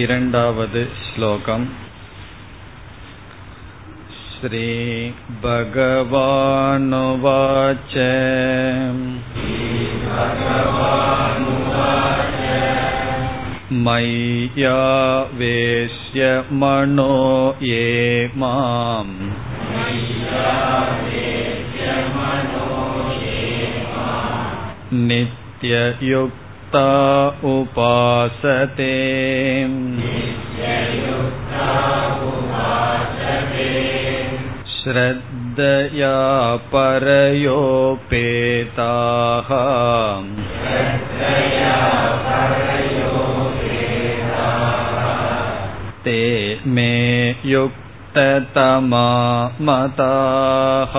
इरण्डावद् श्लोकम् श्रीभगवानुवाच मय्या वेश्य मनो ये माम् नित्ययुक् युक्ता उपासते श्रद्धया परयोपेताः ते मे युक्ततमा मताः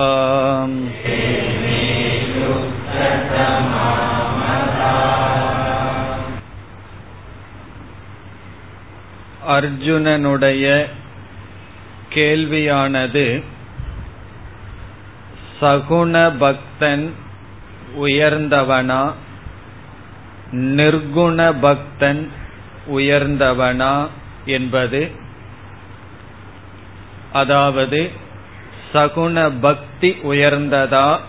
அர்ஜுனனுடைய கேள்வியானது சகுண பக்தன் உயர்ந்தவனா? நிர்குண பக்தன் உயர்ந்தவனா? என்பது அதாவது சகுண பக்தி உயர்ந்ததா?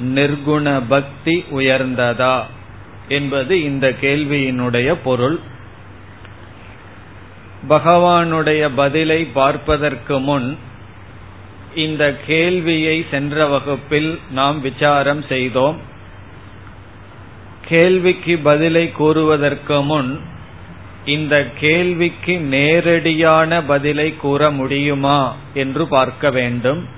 நிர்குண பக்தி உயர்ந்ததா? என்பது இந்த கேள்வியினுடைய பொருள். பகவானுடைய பதிலை பார்ப்பதற்கு முன் இந்த கேள்வியை சென்ற வகுப்பில் நாம் விசாரம் செய்தோம். கேள்விக்கு பதிலை கூறுவதற்கு முன் இந்த கேள்விக்கு நேரடியான பதிலை கூற முடியுமா என்று பார்க்க வேண்டும்.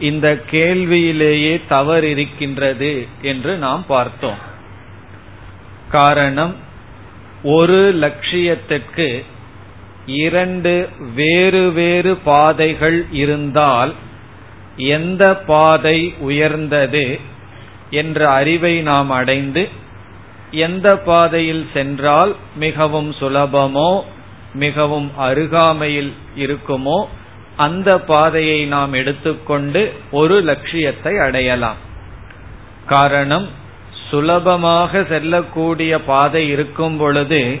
இந்த கேள்வியிலேயே தவறு இருக்கின்றது என்று நாம் பார்த்தோம். காரணம் ஒரு லட்சியத்திற்கு இரண்டு வேறு வேறு பாதைகள் இருந்தால் எந்த பாதை உயர்ந்தது என்ற அறிவை நாம் அடைந்து எந்த பாதையில் சென்றால் மிகவும் சுலபமோ மிகவும் அருகாமையில் இருக்குமோ அந்த பாதையை நாம் எடுத்துக்கொண்டு ஒரு லட்சியத்தை அடையலாம். காரணம் சுலபமாக செல்லக்கூடிய பாதை இருக்கும் பொழுது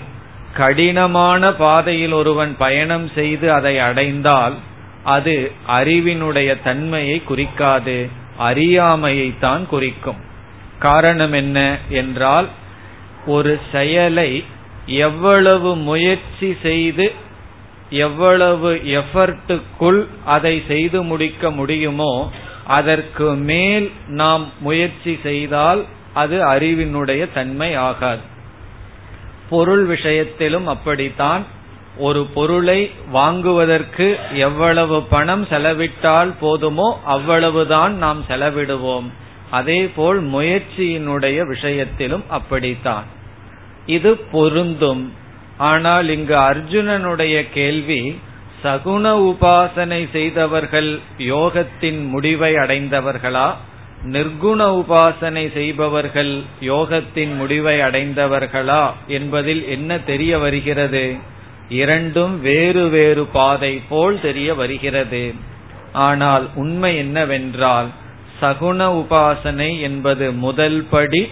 கடினமான பாதையில் ஒருவன் பயணம் செய்து அதை அடைந்தால் அது அறிவினுடைய தன்மையை குறிக்காது அறியாமையை தான் குறிக்கும். காரணம் என்ன என்றால் ஒரு செயலை எவ்வளவு முயற்சி செய்து எவ்வளவு எஃபர்ட்டுக்குள் அதை செய்து முடிக்க முடியுமோ அதற்கு மேல் நாம் முயற்சி செய்தால் அது அறிவினுடைய தன்மை ஆகாது. பொருள் விஷயத்திலும் அப்படித்தான். ஒரு பொருளை வாங்குவதற்கு எவ்வளவு பணம் செலவிட்டால் போதுமோ அவ்வளவுதான் நாம் செலவிடுவோம். அதேபோல் முயற்சியினுடைய விஷயத்திலும் அப்படித்தான். இது பொருந்தும். ஆனால் இங்கு அர்ஜுனனுடைய கேள்வி சகுண உபாசனை செய்தவர்கள் யோகத்தின் முடிவை அடைந்தவர்களா? நிர்குண உபாசனை செய்பவர்கள் யோகத்தின் முடிவை அடைந்தவர்களா என்பதில் என்ன தெரிய வருகிறது? இரண்டும் வேறு வேறு பாதை போல் தெரிய வருகிறது. ஆனால் உண்மை என்னவென்றால் சகுண உபாசனை என்பது முதல் படி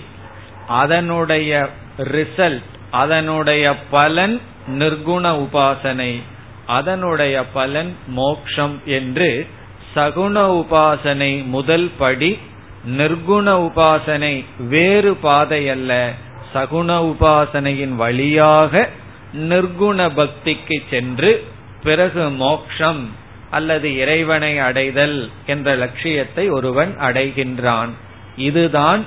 அதனுடைய ரிசல்ட் அதனுடைய பலன் நிர்குண உபாசனை அதனுடைய பலன் மோக்ஷம் என்று சகுண உபாசனை முதல் படி நிர்குண உபாசனை வேறு பாதை அல்ல. சகுண உபாசனையின் வழியாக நிர்குண பக்திக்கு சென்று பிறகு மோக்ஷம் அல்லது இறைவனை அடைதல் என்ற லட்சியத்தை ஒருவன் அடைகின்றான். இதுதான்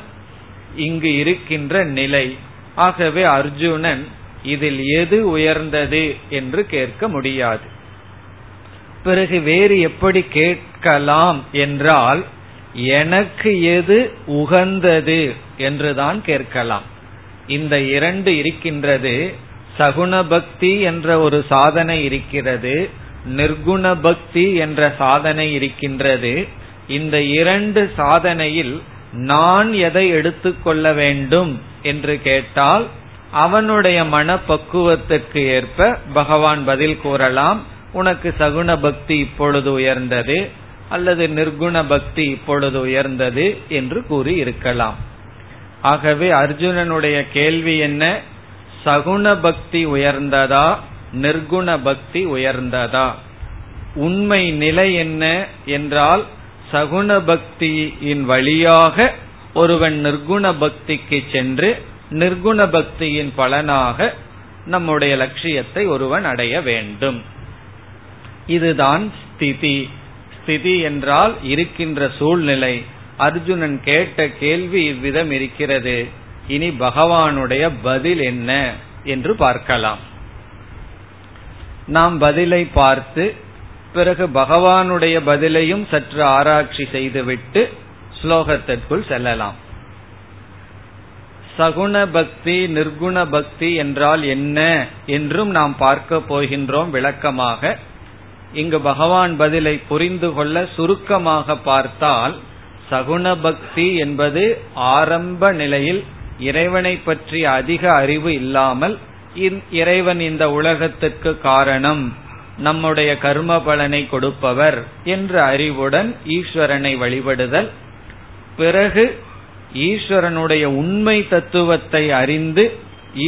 இங்கு இருக்கின்ற நிலை. ஆகவே அர்ஜுனன் இதில் எது உயர்ந்தது என்று கேட்க முடியாது. பிறகு வேறு எப்படி கேட்கலாம் என்றால் எனக்கு எது உகந்தது என்றுதான் கேட்கலாம். இந்த இரண்டு இருக்கின்றது. சகுண பக்தி என்ற ஒரு சாதனை இருக்கிறது. நிர்குண பக்தி என்ற சாதனை இருக்கின்றது. இந்த இரண்டு சாதனையில் நான் எதை எடுத்துக்கொள்ள வேண்டும் என்று கேட்டால் அவனுடைய மனப்பக்குவத்திற்கு ஏற்ப பகவான் பதில் கூறலாம் உனக்கு சகுண பக்தி இப்பொழுது உயர்ந்தது. அல்லது நிர்குண பக்தி இப்பொழுது உயர்ந்தது என்று கூறி இருக்கலாம் ஆகவே அர்ஜுனனுடைய கேள்வி என்ன? சகுண பக்தி உயர்ந்ததா? நிர்குண பக்தி உயர்ந்ததா? உண்மை நிலை என்ன என்றால் சகுண பக்தியின் வழியாக ஒருவன் நிர்குண பக்திக்கு சென்று நிர்குண பக்தியின் பலனாக நம்முடைய லட்சியத்தை ஒருவன் அடைய வேண்டும். இதுதான் ஸ்திதி. ஸ்திதி என்றால் இருக்கின்ற சூழ்நிலை. அர்ஜுனன் கேட்ட கேள்வி இவ்விதம் இருக்கிறது. இனி பகவானுடைய பதில் என்ன என்று பார்க்கலாம். நாம் பதிலை பார்த்து பிறகு பகவானுடைய பதிலையும் சற்று ஆராய்ச்சி செய்துவிட்டு ஸ்லோகத்திற்குள் செல்லலாம். சகுண பக்தி நிர்குண பக்தி என்றால் என்ன என்றும் நாம் பார்க்க போகின்றோம் விளக்கமாக. இங்கு பகவான் பதிலை புரிந்து கொள்ள சுருக்கமாக பார்த்தால் சகுண பக்தி என்பது ஆரம்ப நிலையில் இறைவனை பற்றி அதிக அறிவு இல்லாமல் இறைவன் இந்த உலகத்துக்கு காரணம் நம்முடைய கர்ம பலனை கொடுப்பவர் என்ற அறிவுடன் ஈஸ்வரனை வழிபடுதல். பிறகு ஈஸ்வரனுடைய உண்மை தத்துவத்தை அறிந்து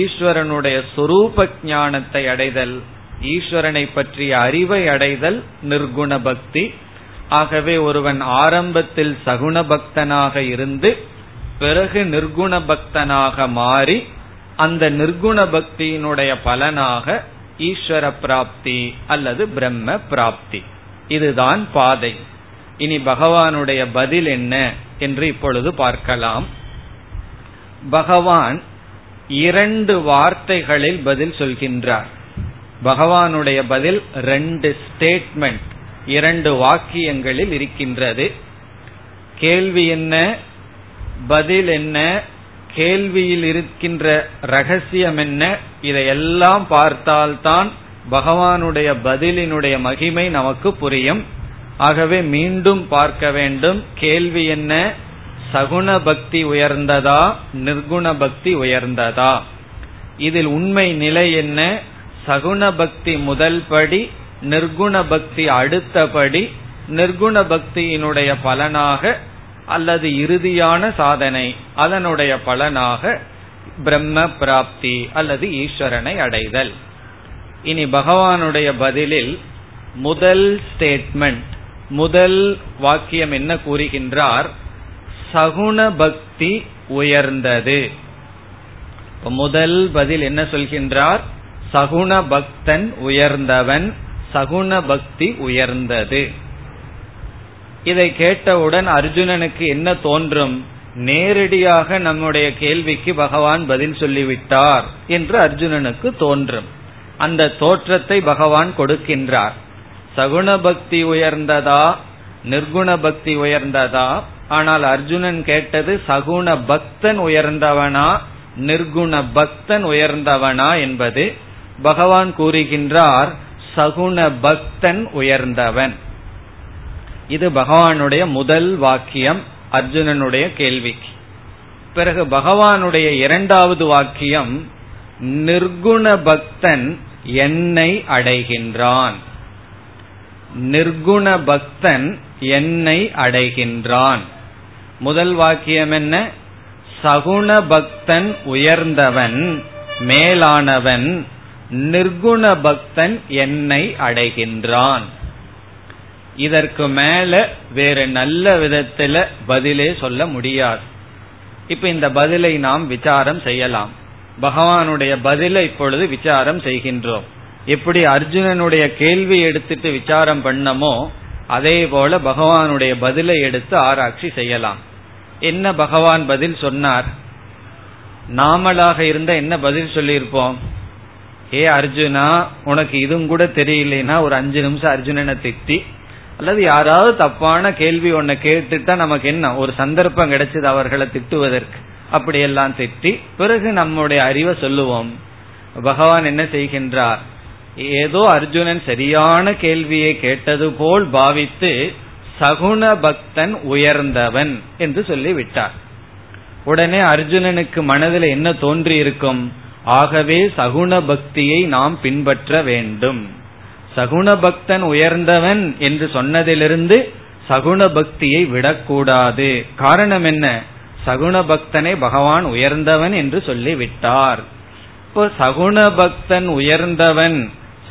ஈஸ்வரனுடைய சொரூப ஞானத்தை அடைதல். ஈஸ்வரனை பற்றிய அறிவை அடைதல் நிர்குண பக்தி. ஆகவே ஒருவன் ஆரம்பத்தில் சகுண பக்தனாக இருந்து பிறகு நிர்குண பக்தனாக மாறி அந்த நிர்குண பக்தியினுடைய பலனாக ஈஸ்வர பிராப்தி அல்லது பிரம்ம பிராப்தி. இதுதான் பாதை. இனி பகவானுடைய பதில் என்ன என்று இப்பொழுது பார்க்கலாம். பகவான் இரண்டு வார்த்தைகளில் பதில் சொல்கின்றார். பகவானுடைய பதில் ரெண்டு ஸ்டேட்மெண்ட் இரண்டு வாக்கியங்களில் இருக்கின்றது. கேள்வி என்ன பதில் என்ன கேள்வியில் இருக்கின்ற ரகசியம் என்ன இதையெல்லாம் பார்த்தால்தான் பகவானுடைய பதிலினுடைய மகிமை நமக்கு புரியும். ஆகவே மீண்டும் பார்க்க வேண்டும் கேள்வி என்ன சகுண பக்தி உயர்ந்ததா நிர்குண பக்தி உயர்ந்ததா? இதில் உண்மை நிலை என்ன சகுண பக்தி முதல் படி நிர்குண பக்தி அடுத்தபடி நிர்குண பக்தியினுடைய பலனாக அல்லது இறுதியான சாதனை அதனுடைய பலனாக பிரம்ம பிராப்தி அல்லது ஈஸ்வரனை அடைதல். இனி பகவானுடைய பதிலில் முதல் ஸ்டேட்மெண்ட் முதல் வாக்கியம் என்ன கூறுகின்றார்? சகுண பக்தி உயர்ந்தது முதல் பதில் என்ன சொல்கின்றார்? சகுண பக்தன் உயர்ந்தவன் சகுண பக்தி உயர்ந்தது. இதை கேட்டவுடன் அர்ஜுனனுக்கு என்ன தோன்றும்? நேரடியாக நம்முடைய கேள்விக்கு பகவான் பதில் சொல்லிவிட்டார் என்று அர்ஜுனனுக்கு தோன்றும். அந்த தோற்றத்தை பகவான் கொடுக்கின்றார். சகுண பக்தி உயர்ந்ததா? நிர்குண பக்தி உயர்ந்ததா? ஆனால் அர்ஜுனன் கேட்டது சகுண பக்தன் உயர்ந்தவனா நிர்குண பக்தன் உயர்ந்தவனா என்பது பகவான் கூறுகின்றார் சகுண பக்தன் உயர்ந்தவன். இது பகவானுடைய முதல் வாக்கியம் அர்ஜுனனுடைய கேள்விக்கு. பிறகு பகவானுடைய இரண்டாவது வாக்கியம் நிர்குண பக்தன் என்னை அடைகின்றான். நிர்குண பக்தன் என்னை அடைகின்றான். முதல் வாக்கியம் என்ன? சகுண பக்தன் உயர்ந்தவன் மேலானவன் நிர்குண பக்தன் என்னை அடைகின்றான். இதற்கு மேல வேறு நல்ல விதத்துல பதிலே சொல்ல முடியாது. இப்ப இந்த பதிலை நாம் விசாரம் செய்யலாம். பகவானுடைய பதிலை இப்பொழுது விசாரம் செய்கின்றோம். எப்படி அர்ஜுனனுடைய கேள்வி எடுத்துட்டு விசாரம் பண்ணமோ அதே போல பகவானுடைய பதிலை எடுத்து ஆராய்ச்சி செய்யலாம். என்ன பகவான் பதில் சொன்னார்? நாமளாக இருந்த என்ன பதில் சொல்லியிருப்போம்? ஏ அர்ஜுனா உனக்கு இதுவும் கூட தெரியலனா ஒரு அஞ்சு நிமிஷம் அர்ஜுனனை திட்டி அல்லது யாராவது தப்பான கேள்வி ஒன்ன கேட்டுட்டா நமக்கு என்ன? ஒரு சந்தர்ப்பம் கிடைச்சது அவர்களை திட்டுவதற்கு. அப்படியெல்லாம் திட்டி பிறகு நம்முடைய அறிவை சொல்லுவோம். பகவான் என்ன செய்கின்றார்? ஏதோ அர்ஜுனன் சரியான கேள்வியை கேட்டது போல் பாவித்து சகுண பக்தன் உயர்ந்தவன் என்று சொல்லி விட்டார் உடனே அர்ஜுனனுக்கு மனதில் என்ன தோன்றி இருக்கும் ஆகவே சகுண பக்தியை நாம் பின்பற்ற வேண்டும். சகுண பக்தன் உயர்ந்தவன் என்று சொன்னதிலிருந்து சகுண பக்தியை விடக்கூடாது. காரணம் என்ன? சகுண பக்தனை பகவான் உயர்ந்தவன் என்று சொல்லிவிட்டார். இப்போ சகுண பக்தன் உயர்ந்தவன்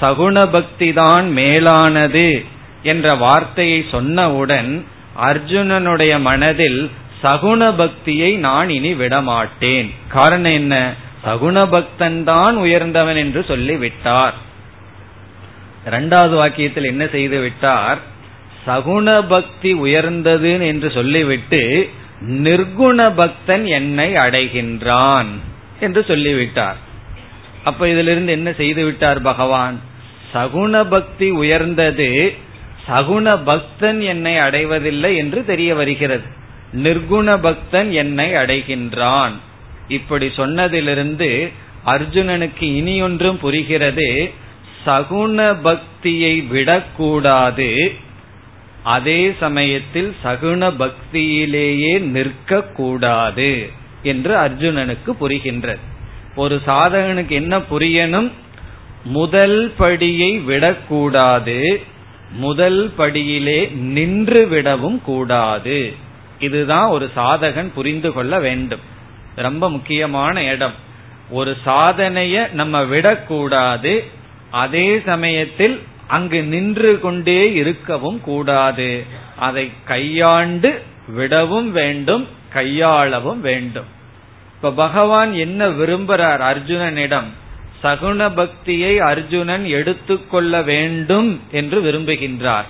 சகுண பக்தி தான் மேலானது என்ற வார்த்தையை சொன்னவுடன் அர்ஜுனனுடைய மனதில் சகுண பக்தியை நான் இனி விடமாட்டேன். காரணம் என்ன? சகுண பக்தன் தான் உயர்ந்தவன் என்று சொல்லிவிட்டார். இரண்டாவது வாக்கியத்தில் என்ன செய்து விட்டார்? சகுண பக்தி உயர்ந்தது என்று சொல்லிவிட்டு நிர்குண பக்தன் என்னை அடைகின்றான் என்று சொல்லிவிட்டார். அப்ப இதிலிருந்து என்ன செய்து விட்டார் பகவான்? சகுண பக்தி உயர்ந்தது சகுண பக்தன் என்னை அடைவதில்லை என்று தெரிய வருகிறது. நிர்குண பக்தன் என்னை அடைகின்றான். இப்படி சொன்னதிலிருந்து அர்ஜுனனுக்கு இனியொன்றும் புரிகிறது சகுண பக்தியை விடக்கூடாது. அதே சமயத்தில் சகுண பக்தியிலேயே நிற்கக்கூடாது என்று அர்ஜுனனுக்கு புரிகின்றது. ஒரு சாதகனுக்கு என்ன புரியணும்? முதல் படியை விடக்கூடாது முதல் படியிலே நின்று விடவும் கூடாது. இதுதான் ஒரு சாதகன் புரிந்து கொள்ள வேண்டும். ரொம்ப முக்கியமான இடம். ஒரு சாதனைய நம்ம விடக்கூடாது அதே சமயத்தில் அங்கு நின்று கொண்டே இருக்கவும் கூடாது. அதை கையாண்டு விடவும் வேண்டும் கையாளவும் வேண்டும். இப்ப பகவான் என்ன விரும்புறார் அர்ஜுனனிடம்? சகுன பக்தியை அர்ஜுனன் எடுத்துக்கொள்ள வேண்டும் என்று விரும்புகின்றார்.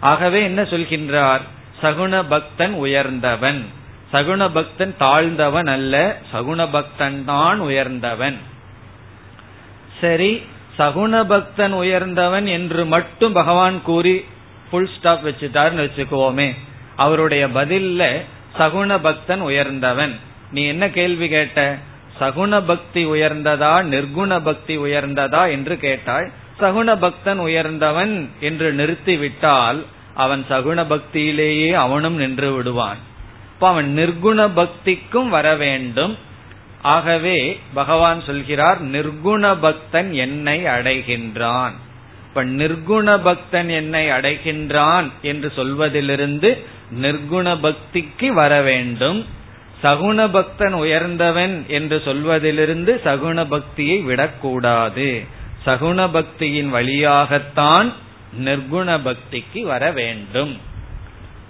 ஆகவே என்ன சொல்கின்றார்? சகுன பக்தன் உயர்ந்தவன். சகுண பக்தன் தாழ்ந்தவன் அல்ல சகுண பக்தன் தான் உயர்ந்தவன். சரி சகுண பக்தன் உயர்ந்தவன் என்று மட்டும் பகவான் கூறி புல் ஸ்டாப் வச்சுட்டாருன்னு வச்சுக்குவோமே. அவருடைய பதில்ல சகுண பக்தன் உயர்ந்தவன். நீ என்ன கேள்வி கேட்ட? சகுண பக்தி உயர்ந்ததா நிர்குண பக்தி உயர்ந்ததா என்று கேட்டாய் சகுண பக்தன் உயர்ந்தவன் என்று நிறுத்திவிட்டால் அவன் சகுண பக்தியிலேயே அவனும் நின்று விடுவான். அப்ப அவன் நிர்குண பக்திக்கும் வர வேண்டும். ஆகவே பகவான் சொல்கிறார் நிர்குண பக்தன் என்னை அடைகின்றான். இப்ப நிர்குண பக்தன் என்னை அடைகின்றான் என்று சொல்வதிலிருந்து நிர்குண பக்திக்கு வர வேண்டும். சகுண பக்தன் உயர்ந்தவன் என்று சொல்வதிலிருந்து சகுண பக்தியை விடக்கூடாது. சகுண பக்தியின் வழியாகத்தான் நிர்குண பக்திக்கு வர வேண்டும்.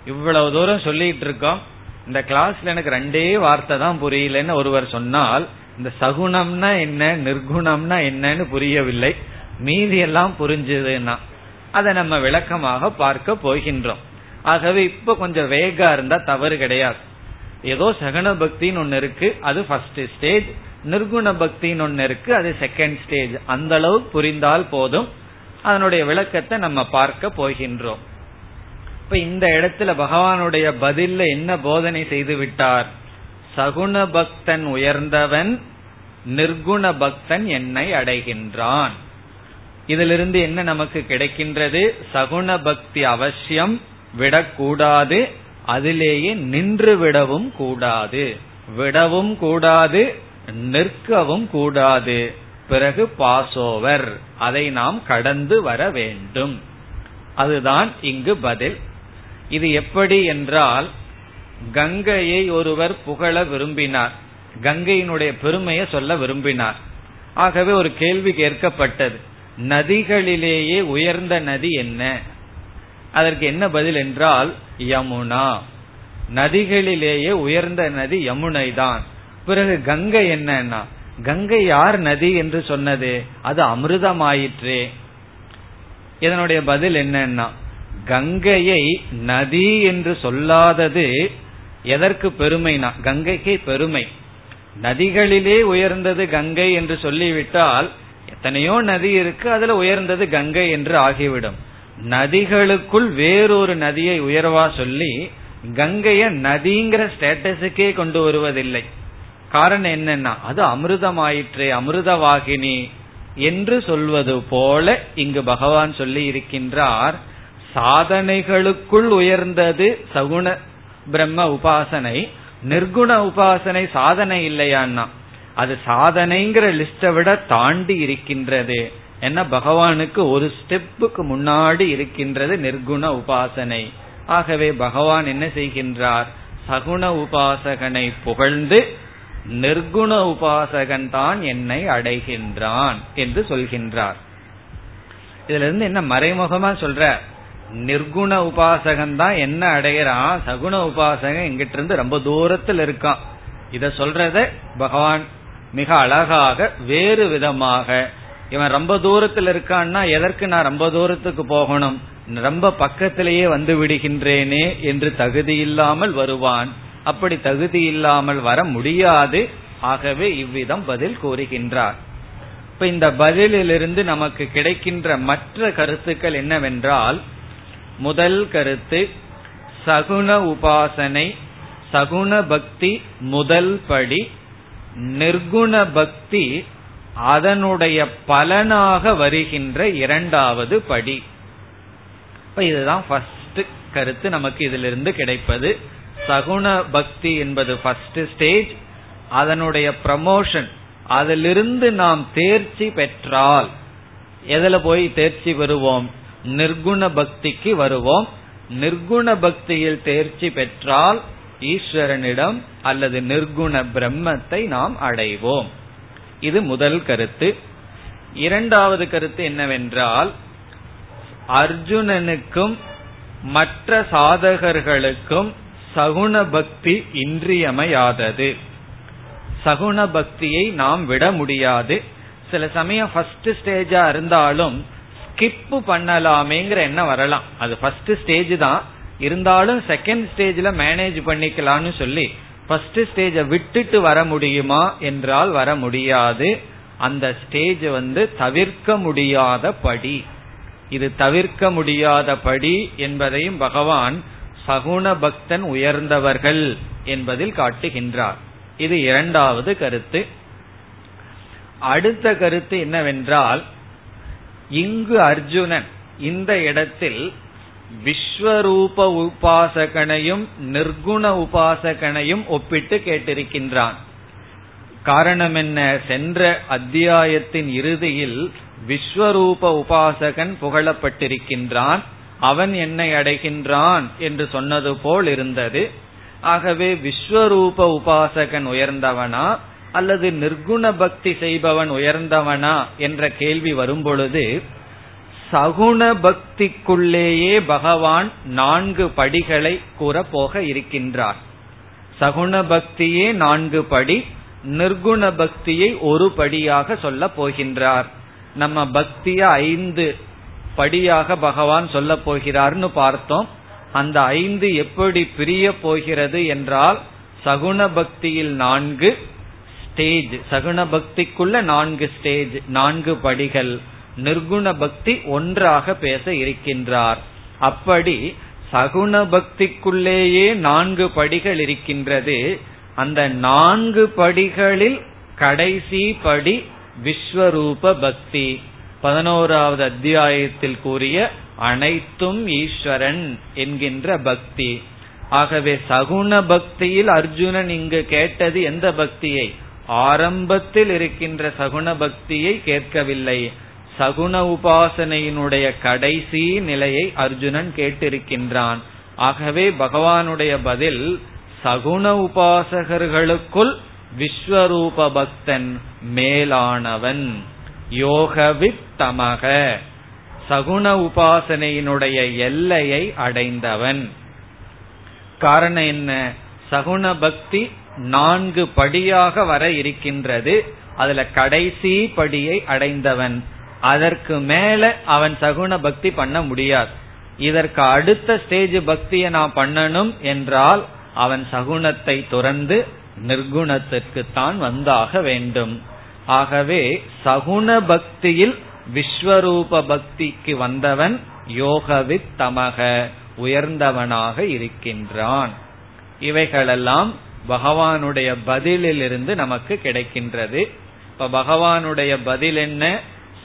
இவ்வளவு தூரம் சொல்லிட்டு இருக்கோம். இந்த கிளாஸ்ல எனக்கு ரெண்டே வார்த்தை தான் புரியலன்னு ஒருவர் சொன்னால் இந்த சகுணம்னா என்ன நிர்குணம்னா என்னன்னு புரியவில்லை. மீதி எல்லாம் புரிஞ்சதுன்னா அதை நம்ம விளக்கமாக பார்க்க போகின்றோம். ஆகவே இப்ப கொஞ்சம் வேகா இருந்தா தவறு கிடையாது. ஏதோ சகன பக்தின்னு ஒன்னு இருக்கு அது ஃபர்ஸ்ட் ஸ்டேஜ் நிர்குண பக்தின்னு ஒன்னு இருக்கு அது செகண்ட் ஸ்டேஜ் அந்த அளவு புரிந்தால் போதும். அதனுடைய விளக்கத்தை நம்ம பார்க்க போகின்றோம். இப்ப இந்த இடத்துல பகவானுடைய பதில்ல என்ன போதனை செய்து விட்டார்? சகுண பக்தன் உயர்ந்தவன் நிர்குண பக்தன் என்னை அடைகின்றான். இதிலிருந்து என்ன நமக்கு கிடைக்கின்றது? சகுண பக்தி அவசியம் விடக்கூடாது அதிலேயே நின்று விடவும் கூடாது. விடவும் கூடாது நிற்கவும் கூடாது. பிறகு பாசோவர். அதை நாம் கடந்து வர வேண்டும். அதுதான் இங்கு பதில். இது எப்படி என்றால் கங்கையை ஒருவர் புகழ விரும்பினார். கங்கையினுடைய பெருமையை சொல்ல விரும்பினார். ஆகவே ஒரு கேள்வி கேட்கப்பட்டது. நதிகளிலேயே உயர்ந்த நதி என்ன? அதற்கு என்ன பதில் என்றால் யமுனா. நதிகளிலேயே உயர்ந்த நதி யமுனை தான் பிறகு கங்கை என்னன்னா? கங்கை யார் நதி என்று சொன்னது? அது அமிர்தமாயிற்றே. இதனுடைய பதில் என்னன்னா கங்கையை நதி என்று சொல்லாதது எதற்கு பெருமைனா? கங்கைக்கு பெருமை. நதிகளிலே உயர்ந்தது கங்கை என்று சொல்லிவிட்டால் எத்தனையோ நதி இருக்கு அதுல உயர்ந்தது கங்கை என்று ஆகிவிடும். நதிகளுக்குள் வேறொரு நதியை உயர்வா சொல்லி கங்கைய நதிங்கிற ஸ்டேட்டஸுக்கே கொண்டு வருவதில்லை. காரணம் என்னன்னா அது அமிர்தமாயிற்றே அமிர்தவாகினி என்று சொல்வது போல இங்கு பகவான் சொல்லி இருக்கின்றார் சாதனைகளுக்குள் உயர்ந்தது சகுண பிரம்ம உபாசனை. நிர்குண உபாசனை சாதனை இல்லையான்னா அது சாதனைங்கிற லிஸ்ட விட தாண்டி இருக்கின்றது. என்ன? பகவானுக்கு ஒரு ஸ்டெப்புக்கு முன்னாடி இருக்கின்றது நிர்குண உபாசனை. ஆகவே பகவான் என்ன செய்கின்றார்? சகுண உபாசகனை புகழ்ந்து நிர்குண உபாசகன் தான் என்னை அடைகின்றான் என்று சொல்கின்றார். இதுல இருந்து என்ன மறைமுகமா சொல்ற? நிர்குண உபாசகன் தான் என்ன அடையிறான்? சகுண உபாசகன் எங்கிட்ட இருந்து ரொம்ப தூரத்தில் இருக்கான். இத சொல்றத பகவான் மிக அழகாக வேறு விதமாக இவன் ரொம்ப தூரத்தில் இருக்கான்னா எதற்கு நான் ரொம்ப தூரத்துக்கு போகணும்? ரொம்ப பக்கத்திலேயே வந்து விடுகின்றேனே என்று தகுதி இல்லாமல் வருவான். அப்படி தகுதி இல்லாமல் வர முடியாது. ஆகவே இவ்விதம் பதில் கூறுகின்றார். இப்ப இந்த பதிலிலிருந்து நமக்கு கிடைக்கின்ற மற்ற கருத்துக்கள் என்னவென்றால் முதல் கருத்து சகுன உபாசனை சகுன பக்தி முதல் படி நிர்குண பக்தி அதனுடைய பலனாக வருகின்ற இரண்டாவது படி. இப்ப இதுதான் ஃபர்ஸ்ட் கருத்து நமக்கு இதிலிருந்து கிடைப்பது. சகுண பக்தி என்பது ஃபர்ஸ்ட் ஸ்டேஜ் அதனுடைய ப்ரமோஷன் அதிலிருந்து நாம் தேர்ச்சி பெற்றால் எதுல போய் தேர்ச்சி பெறுவோம்? நிர்குண பக்திக்கு வருவோம். நிர்குண பக்தியில் தேர்ச்சி பெற்றால் ஈஸ்வரனிடம் அல்லது நிர்குண பிரம்மத்தை நாம் அடைவோம். இது முதல் கருத்து. இரண்டாவது கருத்து என்னவென்றால் அர்ஜுனனுக்கும் மற்ற சாதகர்களுக்கும் சகுண பக்தி இன்றியமையாதது. சகுண பக்தியை நாம் விட முடியாது. சில சமயம் ஃபர்ஸ்ட் ஸ்டேஜா இருந்தாலும் ஸ்கிப் பண்ணலாமேங்கிற எண்ணம் வரலாம். அது ஃபர்ஸ்ட் ஸ்டேஜ் தான். இருந்தாலும் செகண்ட் ஸ்டேஜ்ல மேனேஜ் பண்ணிக்கலாம்னு சொல்லி ஃபர்ஸ்ட் ஸ்டேஜ விட்டுட்டு வர முடியுமா என்றால் வர முடியாது. அந்த ஸ்டேஜ் வந்து தவிர்க்க முடியாத படி. இது தவிர்க்க முடியாத படி என்பதையும் பகவான் சகுண பக்தன் உயர்ந்தவர்கள் என்பதில் காட்டுகின்றார். இது இரண்டாவது கருத்து. அடுத்த கருத்து என்னவென்றால் இங்கு அர்ஜுனன் இந்த இடத்தில் விஸ்வரூப உபாசகனையும் நிர்குண உபாசகனையும் ஒப்பிட்டு கேட்டிருக்கின்றான். காரணம் என்ன? சென்ற அத்தியாயத்தின் இறுதியில் விஸ்வரூப உபாசகன் புகழப்பட்டிருக்கின்றான். அவன் என்னை அடைகின்றான் என்று சொன்னது போல் இருந்தது. ஆகவே விஸ்வரூப உபாசகன் உயர்ந்தவனா? அல்லது நிர்குண பக்தி செய்பவன் உயர்ந்தவனா என்ற கேள்வி வரும்பொழுது சகுண பக்திக்குள்ளேயே பகவான் நான்கு படிகளை கூற போக இருக்கின்றார். சகுண பக்தியே நான்கு படி நிர்குண பக்தியை ஒரு படியாக சொல்ல போகின்றார். நம்ம பக்திய ஐந்து படியாக பகவான் சொல்ல போகிறார்னு பார்த்தோம். அந்த ஐந்து எப்படி பிரிய போகிறது என்றால் சகுண பக்தியில் நான்கு ஸ்டேஜ் சகுண பக்திக்குள்ள நான்கு ஸ்டேஜ் நான்கு படிகள் நிர்குண பக்தி ஒன்றாக பேச இருக்கின்றார். அப்படி சகுண பக்திக்குள்ளேயே நான்கு படிகள் இருக்கின்றது. அந்த நான்கு படிகளில் கடைசி படி விஸ்வரூப பக்தி. பதினோராவது அத்தியாயத்தில் கூறிய அனைத்தும் ஈஸ்வரன் என்கின்ற பக்தி. ஆகவே சகுண பக்தியில் அர்ஜுனன் இங்கு கேட்டது எந்த பக்தியை? ஆரம்பத்தில் இருக்கின்ற சகுண பக்தியை கேட்கவில்லை. சகுண உபாசனையினுடைய கடைசி நிலையை அர்ஜுனன் கேட்டிருக்கின்றான். ஆகவே பகவானுடைய பதில் சகுண உபாசகர்களுக்குள் விஸ்வரூப பக்தன் மேலானவன். யோகவித் தமக சகுண உபாசனையினுடைய எல்லையை அடைந்தவன். காரணம் என்ன? சகுண பக்தி நான்கு படியாக வர இருக்கின்றது. அதுல கடைசி படியை அடைந்தவன். அதற்கு மேல அவன் சகுன பக்தி பண்ண முடியாது. இதற்கு அடுத்த ஸ்டேஜ் பக்தியை நான் பண்ணணும் என்றால் அவன் சகுணத்தை துறந்து நிர்குணத்திற்கு தான் வந்தாக வேண்டும். ஆகவே சகுண பக்தியில் விஸ்வரூப பக்திக்கு வந்தவன் யோகவித் தமக உயர்ந்தவனாக இருக்கின்றான். இவைகளெல்லாம் பகவானுடைய பதிலிலிருந்து நமக்கு கிடைக்கின்றது. இப்ப பகவானுடைய பதில் என்ன?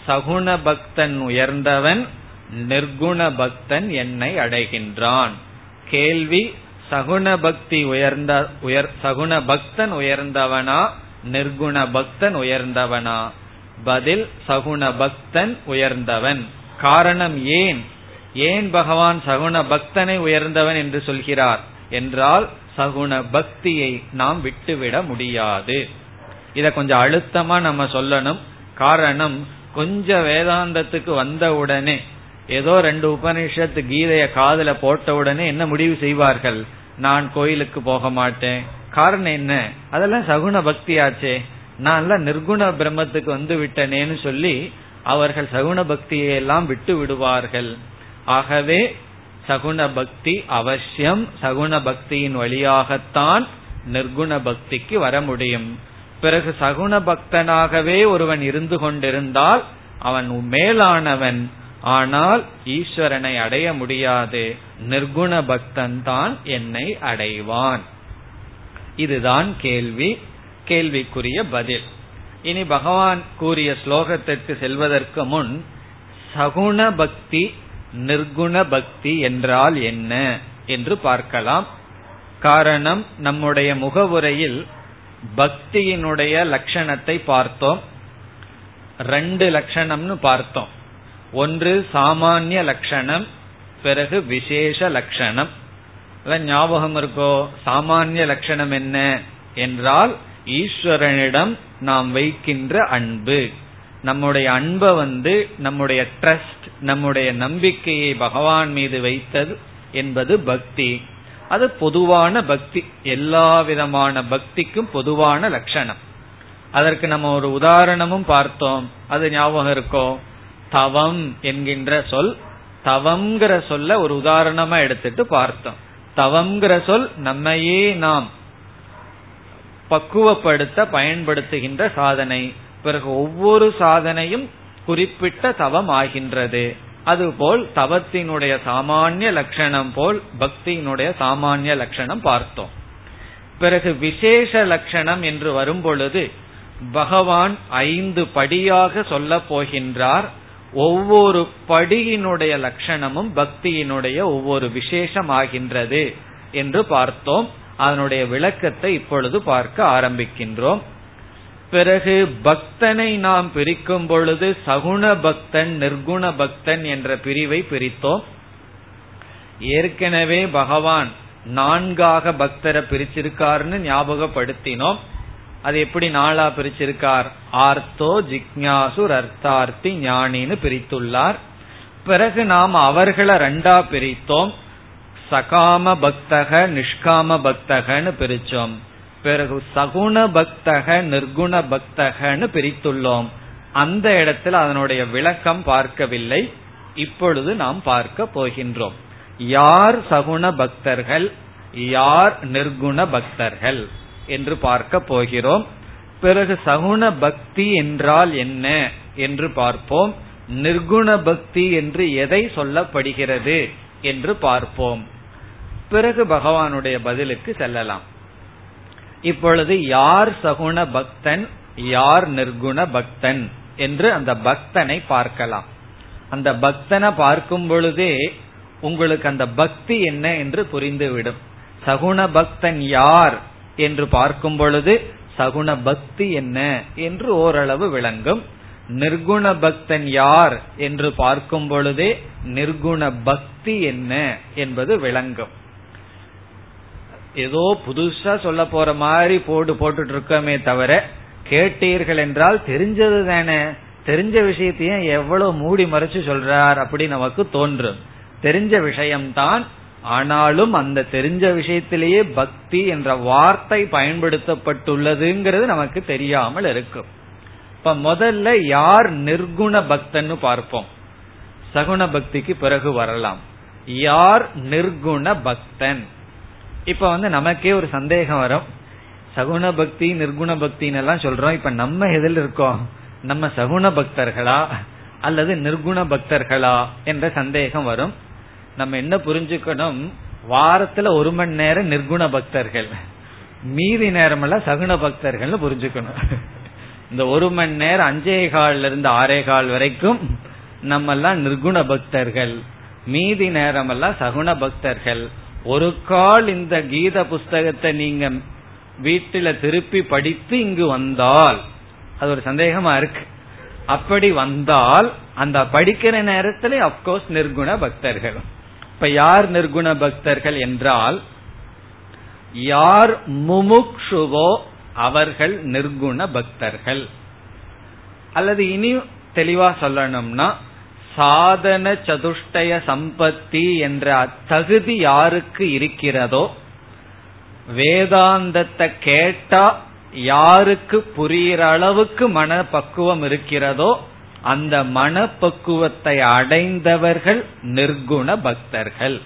சகுண பக்தன் உயர்ந்தவன் நிர்குண பக்தன் என்னை அடைகின்றான். கேள்வி சகுண பக்தி உயர்ந்த உயர் சகுண பக்தன் உயர்ந்தவனா நிர்குண பக்தன் உயர்ந்தவனா? பதில் சகுண பக்தன் உயர்ந்தவன். காரணம் ஏன்? ஏன் பகவான் சகுண பக்தனை உயர்ந்தவன் என்று சொல்கிறார்? என்றால் சகுண பக்தியை நாம் விட்டுவிட முடியாது. இத கொஞ்சம் அழுத்தமா நம்ம சொல்லணும். காரணம் கொஞ்சம் வேதாந்தத்துக்கு வந்த உடனே ஏதோ ரெண்டு உபனிஷத்து கீதைய காதல போட்ட உடனே என்ன முடிவு செய்வார்கள்? நான் கோயிலுக்கு போக மாட்டேன். காரணம் என்ன? அதெல்லாம் சகுன பக்தி ஆச்சே நான் எல்லாம் நிர்குண பிரம்மத்துக்கு வந்து விட்டனேன்னு சொல்லி அவர்கள் சகுன பக்தியை எல்லாம் விட்டு விடுவார்கள் ஆகவே சகுண பக்தி அவசியம். சகுண பக்தியின் வழியாகத்தான் நிர்குண பக்திக்கு வர முடியும். பிறகு சகுண பக்தனாகவே ஒருவன் இருந்து கொண்டிருந்தால் அவன் மேலானவன். ஆனால் ஈஸ்வரனை அடைய முடியாது. நிர்குண பக்தன் தான் என்னை அடைவான். இதுதான் கேள்வி. கேள்விக்குரிய பதில். இனி பகவான் கூறிய ஸ்லோகத்திற்கு செல்வதற்கு முன் சகுண பக்தி நிர்குண பக்தி என்றால் என்ன என்று பார்க்கலாம். காரணம் நம்முடைய முகவுரையில் பக்தியினுடைய லட்சணத்தை பார்த்தோம். ரெண்டு லட்சணம்னு பார்த்தோம். ஒன்று சாமானிய லட்சணம் பிறகு விசேஷ லட்சணம். ஞாபகம் இருக்கோ? சாமானிய லட்சணம் என்ன? என்றால் ஈஸ்வரனிடம் நாம் வைக்கின்ற அன்பு. நம்முடைய அன்பை வந்து நம்முடைய ட்ரஸ்ட் நம்முடைய நம்பிக்கையை பகவான் மீது வைத்தது என்பது பக்தி. அது பொதுவான பக்தி. எல்லா விதமான பக்திக்கும் பொதுவான லட்சணம். அதற்கு நம்ம ஒரு உதாரணமும் பார்த்தோம். அது ஞாபகம் இருக்கோ? தவம் என்கின்ற சொல் தவம்ங்கிற சொல்ல ஒரு உதாரணமா எடுத்துட்டு பார்த்தோம். தவம்ங்கிற சொல் நம்மையே நாம் பக்குவப்படுத்த பயன்படுத்துகின்ற சாதனை. பிறகு ஒவ்வொரு சாதனையும் குறிப்பிட்ட தவம் ஆகின்றது அதுபோல் தவத்தினுடைய சாமானிய லட்சணம் போல் பக்தியினுடைய சாமானிய லட்சணம் பார்த்தோம். பிறகு விசேஷ லட்சணம் என்று வரும்பொழுது பகவான் ஐந்து படியாக சொல்ல போகின்றார். ஒவ்வொரு படியினுடைய லட்சணமும் பக்தியினுடைய ஒவ்வொரு விசேஷம் ஆகின்றது என்று பார்த்தோம். அதனுடைய விளக்கத்தை இப்பொழுது பார்க்க ஆரம்பிக்கின்றோம். பிறகு பக்தனை நாம் பிரிக்கும் பொழுது சகுண பக்தன் நிர்குண பக்தன் என்ற பிரிவை பிரித்தோம். ஏற்கனவே பகவான் நான்காக பக்தரை பிரிச்சிருக்காருன்னு ஞாபகப்படுத்தினோம். அது எப்படி நாளா பிரிச்சிருக்கார்? ஆர்த்தோ ஜிக்யாசு அர்த்தார்த்தி ஞானின்னு பிரித்துள்ளார். பிறகு நாம் அவர்களை ரெண்டா பிரித்தோம். சகாம பக்தக நிஷ்காம பக்தகன்னு பிரிச்சோம். பிறகு சகுண பக்தக நிர்குண பக்தகன்னு பிரித்துள்ளோம். அந்த இடத்தில் அதனுடைய விளக்கம் பார்க்கவில்லை. இப்பொழுது நாம் பார்க்க போகின்றோம். யார் சகுண பக்தர்கள்? யார் நிர்குண பக்தர்கள்? என்று பார்க்க போகிறோம். பிறகு சகுண பக்தி என்றால் என்ன என்று பார்ப்போம். நிர்குண பக்தி என்று எதை சொல்லப்படுகிறது என்று பார்ப்போம். பிறகு பகவானுடைய பதிலுக்கு செல்லலாம். இப்பொழுது யார் சகுண பக்தன் யார் நிர்குண பக்தன் என்று அந்த பக்தனை பார்க்கலாம். அந்த பக்தனை பார்க்கும் பொழுதே உங்களுக்கு அந்த பக்தி என்ன என்று புரிந்துவிடும். சகுண பக்தன் யார் என்று பார்க்கும் பொழுது சகுண பக்தி என்ன என்று ஓரளவு விளங்கும். நிர்குண பக்தன் யார் என்று பார்க்கும் பொழுதே நிர்குண பக்தி என்ன என்பது விளங்கும். ஏதோ புதுசா சொல்ல போற மாதிரி போடு போட்டுட்டு இருக்கோமே தவிர கேட்டீர்கள் என்றால் தெரிஞ்சது தானே. தெரிஞ்ச விஷயத்தையும் எவ்வளவு மூடி மறைச்சு சொல்றார் அப்படி நமக்கு தோன்றும். தெரிஞ்ச விஷயம்தான் ஆனாலும் அந்த தெரிஞ்ச விஷயத்திலேயே பக்தி என்ற வார்த்தை பயன்படுத்தப்பட்டுள்ளதுங்கிறது நமக்கு தெரியாமல் இருக்கும். இப்ப முதல்ல யார் நிர்குண பக்தன்னு பார்ப்போம். சகுண பக்திக்கு பிறகு வரலாம். யார் நிர்குண பக்தன்? இப்ப வந்து நமக்கே ஒரு சந்தேகம் வரும். சகுண பக்தி நிர்குண பக்தின்னு எல்லாம் சொல்றோம். இப்ப நம்ம எதில் இருக்கோம் நம்ம சகுண பக்தர்களா? அல்லது நிர்குண பக்தர்களா? என்ற சந்தேகம் வரும். நம்ம என்ன புரிஞ்சுக்கணும்? வாரத்துல ஒரு மணி நேரம் நிர்குண பக்தர்கள். மீதி நேரம் எல்லாம் சகுன பக்தர்கள்னு புரிஞ்சுக்கணும். இந்த ஒரு மணி நேரம் அஞ்சே கால்ல இருந்து ஆறே கால் வரைக்கும் நம்ம எல்லாம் நிர்குண பக்தர்கள். மீதி நேரம் எல்லாம் சகுன பக்தர்கள். ஒரு கால் இந்த கீத புஸ்தகத்தை நீங்க வீட்டில திருப்பி படித்து இங்கு வந்தால் அது ஒரு சந்தேகமா இருக்கு. அப்படி வந்தால் அந்த படிக்கிற நேரத்துல அப்கோர்ஸ் நிர்குண பக்தர்கள். இப்ப யார் நிர்குண பக்தர்கள் என்றால் யார் முமுக்ஷுவோ அவர்கள் நிர்குண பக்தர்கள். அல்லது இனி தெளிவா சொல்லணும்னா சாதன சதுஷ்டய சம்பத்தி என்ற தகுதி யாருக்கு இருக்கிறதோ வேதாந்தத்தை கேட்டா யாருக்கு புரிகிற அளவுக்கு மனப்பக்குவம் இருக்கிறதோ அந்த மனப்பக்குவத்தை அடைந்தவர்கள் நிர்குண பக்தர்கள்.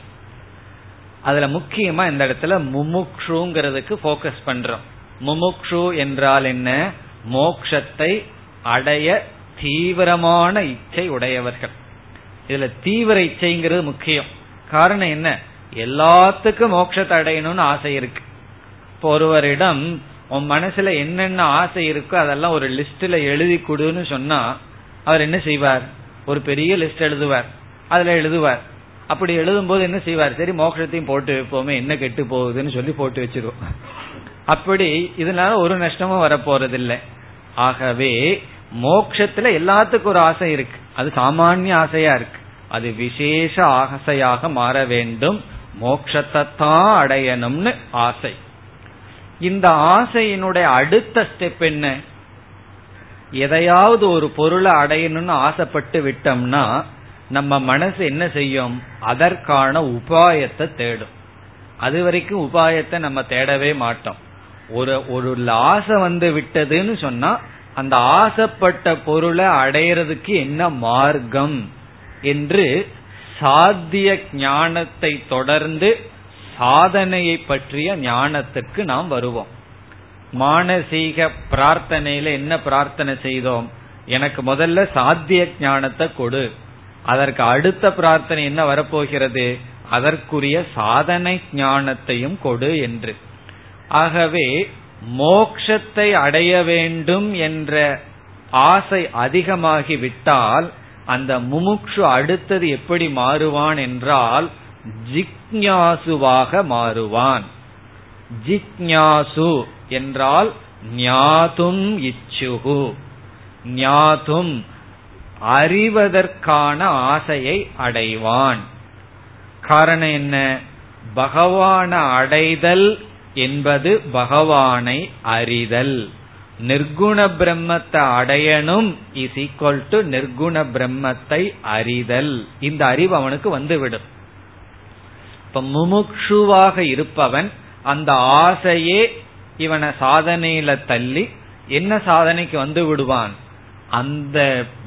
அதுல முக்கியமா இந்த இடத்துல முமுக்ஷுங்கிறதுக்கு போக்கஸ் பண்றோம். முமுக்ஷு என்றால் என்ன? மோக்ஷத்தை அடைய தீவிரமான இச்சை உடையவர்கள். இதுல தீவிர இச்சைங்கிறது முக்கியம். காரணம் என்ன? எல்லாத்துக்கும் மோட்சத்தை அடையணும்னு ஆசை இருக்கு. இப்போ ஒருவரிடம் உன் மனசுல என்னென்ன ஆசை இருக்கோ அதெல்லாம் ஒரு லிஸ்ட்ல எழுதி கொடுன்னு சொன்னா அவர் என்ன செய்வார்? ஒரு பெரிய லிஸ்ட் எழுதுவார். அதுல எழுதுவார். அப்படி எழுதும் போது என்ன செய்வார்? சரி மோட்சத்தையும் போட்டு வைப்போமே என்ன கெட்டு போகுதுன்னு சொல்லி போட்டு வச்சிருவோம். அப்படி இதனால ஒரு நஷ்டமும் வரப்போறதில்லை. ஆகவே மோக்ஷத்துல எல்லாத்துக்கும் ஒரு ஆசை இருக்கு. அது சாமானிய ஆசையா இருக்கு. அது விசேஷ ஆசையாக மாற வேண்டும். மோக்ஷத்தை தான் அடையணும்னு ஆசை. இந்த ஆசையினுடைய அடுத்த ஸ்டெப் என்ன? எதையாவது ஒரு பொருளை அடையணும்னு ஆசைப்பட்டு விட்டோம்னா நம்ம மனசு என்ன செய்யும்? அதற்கான உபாயத்தை தேடும். அது வரைக்கும் உபாயத்தை நம்ம தேடவே மாட்டோம். ஒரு ஒரு ஆசை வந்து விட்டதுன்னு சொன்னா அந்த ஆசைப்பட்ட பொருளை அடையிறதுக்கு என்ன மார்க்கம் என்று சாத்திய ஞானத்தை தொடர்ந்து சாதனையை பற்றிய ஞானத்துக்கு நாம் வருவோம். மானசீக பிரார்த்தனையில என்ன பிரார்த்தனை செய்தோம்? எனக்கு முதல்ல சாத்திய ஞானத்தை கொடு. அதற்கு அடுத்த பிரார்த்தனை என்ன வரப்போகிறது? அதற்குரிய சாதனை ஞானத்தையும் கொடு என்று. ஆகவே மோக்ஷத்தை அடைய வேண்டும் என்ற ஆசை அதிகமாகி விட்டால் அந்த முமுக்ஷு அடுத்தது எப்படி மாறுவான் என்றால் ஜிக்ஞாசுவாக மாறுவான். ஜிக்ஞாசு என்றால் ஞாதும் இச்சுகு. ஞாதும் அறிவதற்கான ஆசையை அடைவான். காரணம் என்ன? பகவான அடைதல் என்பது பகவானை அறிதல். நிர்குண பிரம்மத்தை அடையணும் இஸ் ஈக்வல் டு நிர்குண பிரம்மத்தை அறிதல். இந்த அறிவு அவனுக்கு வந்துவிடும். இப்ப முமுக்ஷுவாக இருப்பவன் அந்த ஆசையே இவனை சாதனையில தள்ளி என்ன சாதனைக்கு வந்து விடுவான்? அந்த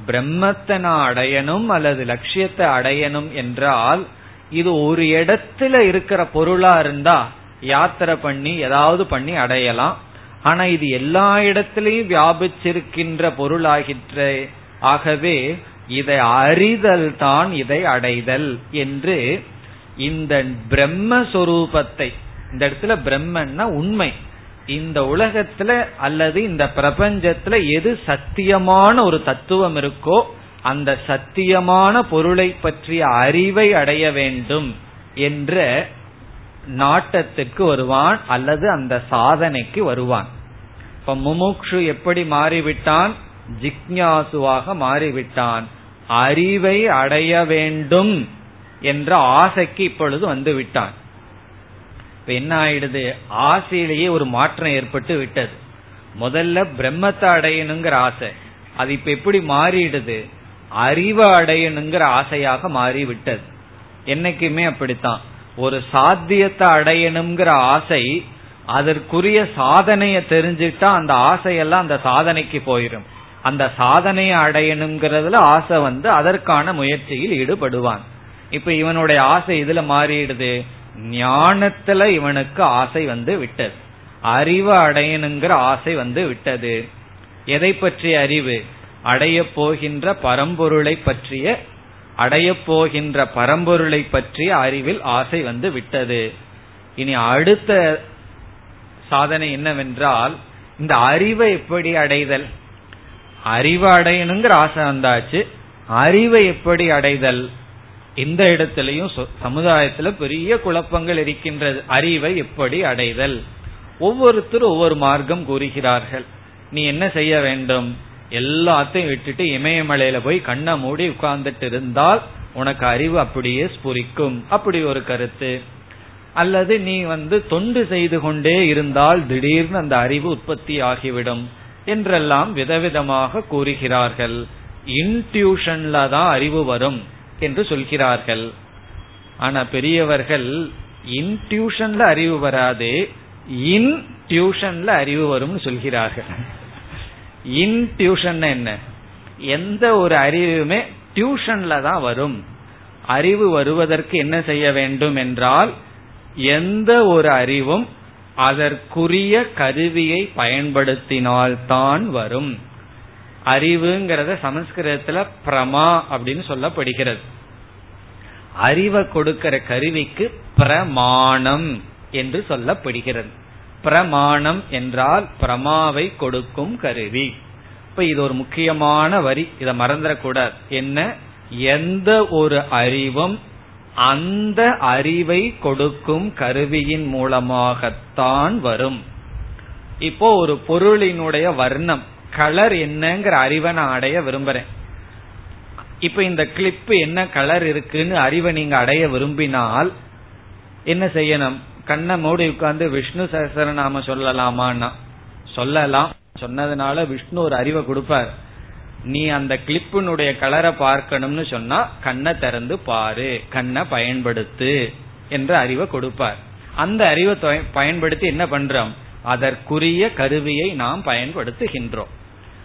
பிரம்மத்தை நான் அடையணும் அல்லது லட்சியத்தை அடையணும் என்றால் இது ஒரு இடத்துல இருக்கிற பொருளா இருந்தா யாத்திரை பண்ணி ஏதாவது பண்ணி அடையலாம். ஆனா இது எல்லா இடத்திலையும் வியாபிச்சிருக்கின்ற பொருளாகின்ற ஆகவே இதை அறிதல் தான் இதை அடைதல் என்று இந்த பிரம்மஸ்வரூபத்தை இந்த இடத்துல பிரம்மன்னா உண்மை. இந்த உலகத்துல அல்லது இந்த பிரபஞ்சத்துல எது சத்தியமான ஒரு தத்துவம் இருக்கோ அந்த சத்தியமான பொருளை பற்றிய அறிவை அடைய வேண்டும் என்ற நாட்டத்துக்கு வருவான் அல்லது அந்த சாதனைக்கு வருவான். இப்ப முமுக்ஷு எப்படி மாறிவிட்டான்? ஜிக்ஞாசுவாக மாறிவிட்டான். அறிவை அடைய வேண்டும் என்ற ஆசைக்கு இப்பொழுது வந்து விட்டான் இப்ப என்ன ஆயிடுது? ஆசையிலேயே ஒரு மாற்றம் ஏற்பட்டு விட்டது. முதல்ல பிரம்மத்தை அடையணுங்கிற ஆசை. அது இப்ப எப்படி மாறிடுது? அறிவை அடையணுங்கிற ஆசையாக மாறிவிட்டது. என்னைக்குமே அப்படித்தான். ஒரு சாத்தியத்தை அடையணுங்கிற ஆசை அதற்குரிய சாதனைய தெரிஞ்சுட்டா அந்த ஆசையெல்லாம் அந்த சாதனைக்கு போயிடும் அந்த சாதனையை அடையணுங்கிறதுல ஆசை வந்து அதற்கான முயற்சியில் ஈடுபடுவான். இப்ப இவனுடைய ஆசை இதுல மாறிடுது. ஞானத்துல இவனுக்கு ஆசை வந்து விட்டது. அறிவு அடையணுங்கிற ஆசை வந்து விட்டது. எதை பற்றிய அறிவு? அடைய போகின்ற பரம்பொருளை பற்றிய அடையப் போகின்ற பரம்பொருளை பற்றிய அறிவில் ஆசை வந்து விட்டது. இனி அடுத்த சாதனை என்னவென்றால் இந்த அறிவை எப்படி அடைதல்? அறிவு அடையணுங்கிற ஆசை வந்தாச்சு. அறிவை எப்படி அடைதல்? இந்த இடத்திலையும் சமுதாயத்துல பெரிய குழப்பங்கள் இருக்கின்றது. அறிவை எப்படி அடைதல்? ஒவ்வொருத்தரும் ஒவ்வொரு மார்க்கம் கூறுகிறார்கள். நீ என்ன செய்ய வேண்டும்? எல்லாத்தையும் விட்டுட்டு இமயமலையில போய் கண்ணை மூடி உட்கார்ந்துட்டு இருந்தால் உனக்கு அறிவு அப்படியே ஸ்புரிக்கும். அப்படி ஒரு கருத்து. அல்லது நீ வந்து தொண்டு செய்து கொண்டே இருந்தால் திடீர்னு அந்த அறிவு உற்பத்தி ஆகிவிடும் என்றெல்லாம் விதவிதமாக கூறுகிறார்கள். இன்டியூஷன்ல தான் அறிவு வரும் என்று சொல்கிறார்கள். ஆனா பெரியவர்கள் இன்டியூஷன்ல அறிவு வராது இன் டியூஷன்ல அறிவு வரும்னு சொல்கிறார்கள். இன் டியூஷன் என்ன? எந்த ஒரு அறிவுமே டியூஷன்ல தான் வரும். அறிவு வருவதற்கு என்ன செய்ய வேண்டும் என்றால் எந்த ஒரு அறிவும் அதற்குரிய கருவியை பயன்படுத்தினால் தான் வரும். அறிவுங்கிறத சமஸ்கிருதத்துல பிரமா அப்படின்னு சொல்லப்படுகிறது. அறிவை கொடுக்கிற கருவிக்கு பிரமாணம் என்று சொல்லப்படுகிறது. பிரமாணம் என்றால் பிரமாவை கொடுக்கும் கருவி. இப்ப இது ஒரு முக்கியமான வரி. இதை மறந்துடக்கூடாது. என்ன? எந்த ஒரு அறிவும் அந்த அறிவை கொடுக்கும் கருவியின் மூலமாகத்தான் வரும். இப்போ ஒரு பொருளினுடைய வர்ணம் கலர் என்னங்கிற அறிவை நான் அடைய விரும்புறேன். இப்ப இந்த கிளிப்பு என்ன கலர் இருக்குன்னு அறிவை நீங்க அடைய விரும்பினால் என்ன செய்யணும்? கண்ணை மூடி உட்கார்ந்து விஷ்ணு சஹசரநாம சொல்லலாமான்னா சொல்லலாம். சொன்னதுனால விஷ்ணு ஒரு அறிவை கொடுப்பார். நீ அந்த கிளிப்பினுடைய கலரை பார்க்கணும்னு சொன்னா கண்ணை திறந்து பாரு கண்ணை பயன்படுத்து என்ற அறிவை கொடுப்பார். அந்த அறிவை பயன்படுத்தி என்ன பண்றோம்? அதற்குரிய கருவியை நாம் பயன்படுத்துகின்றோம்.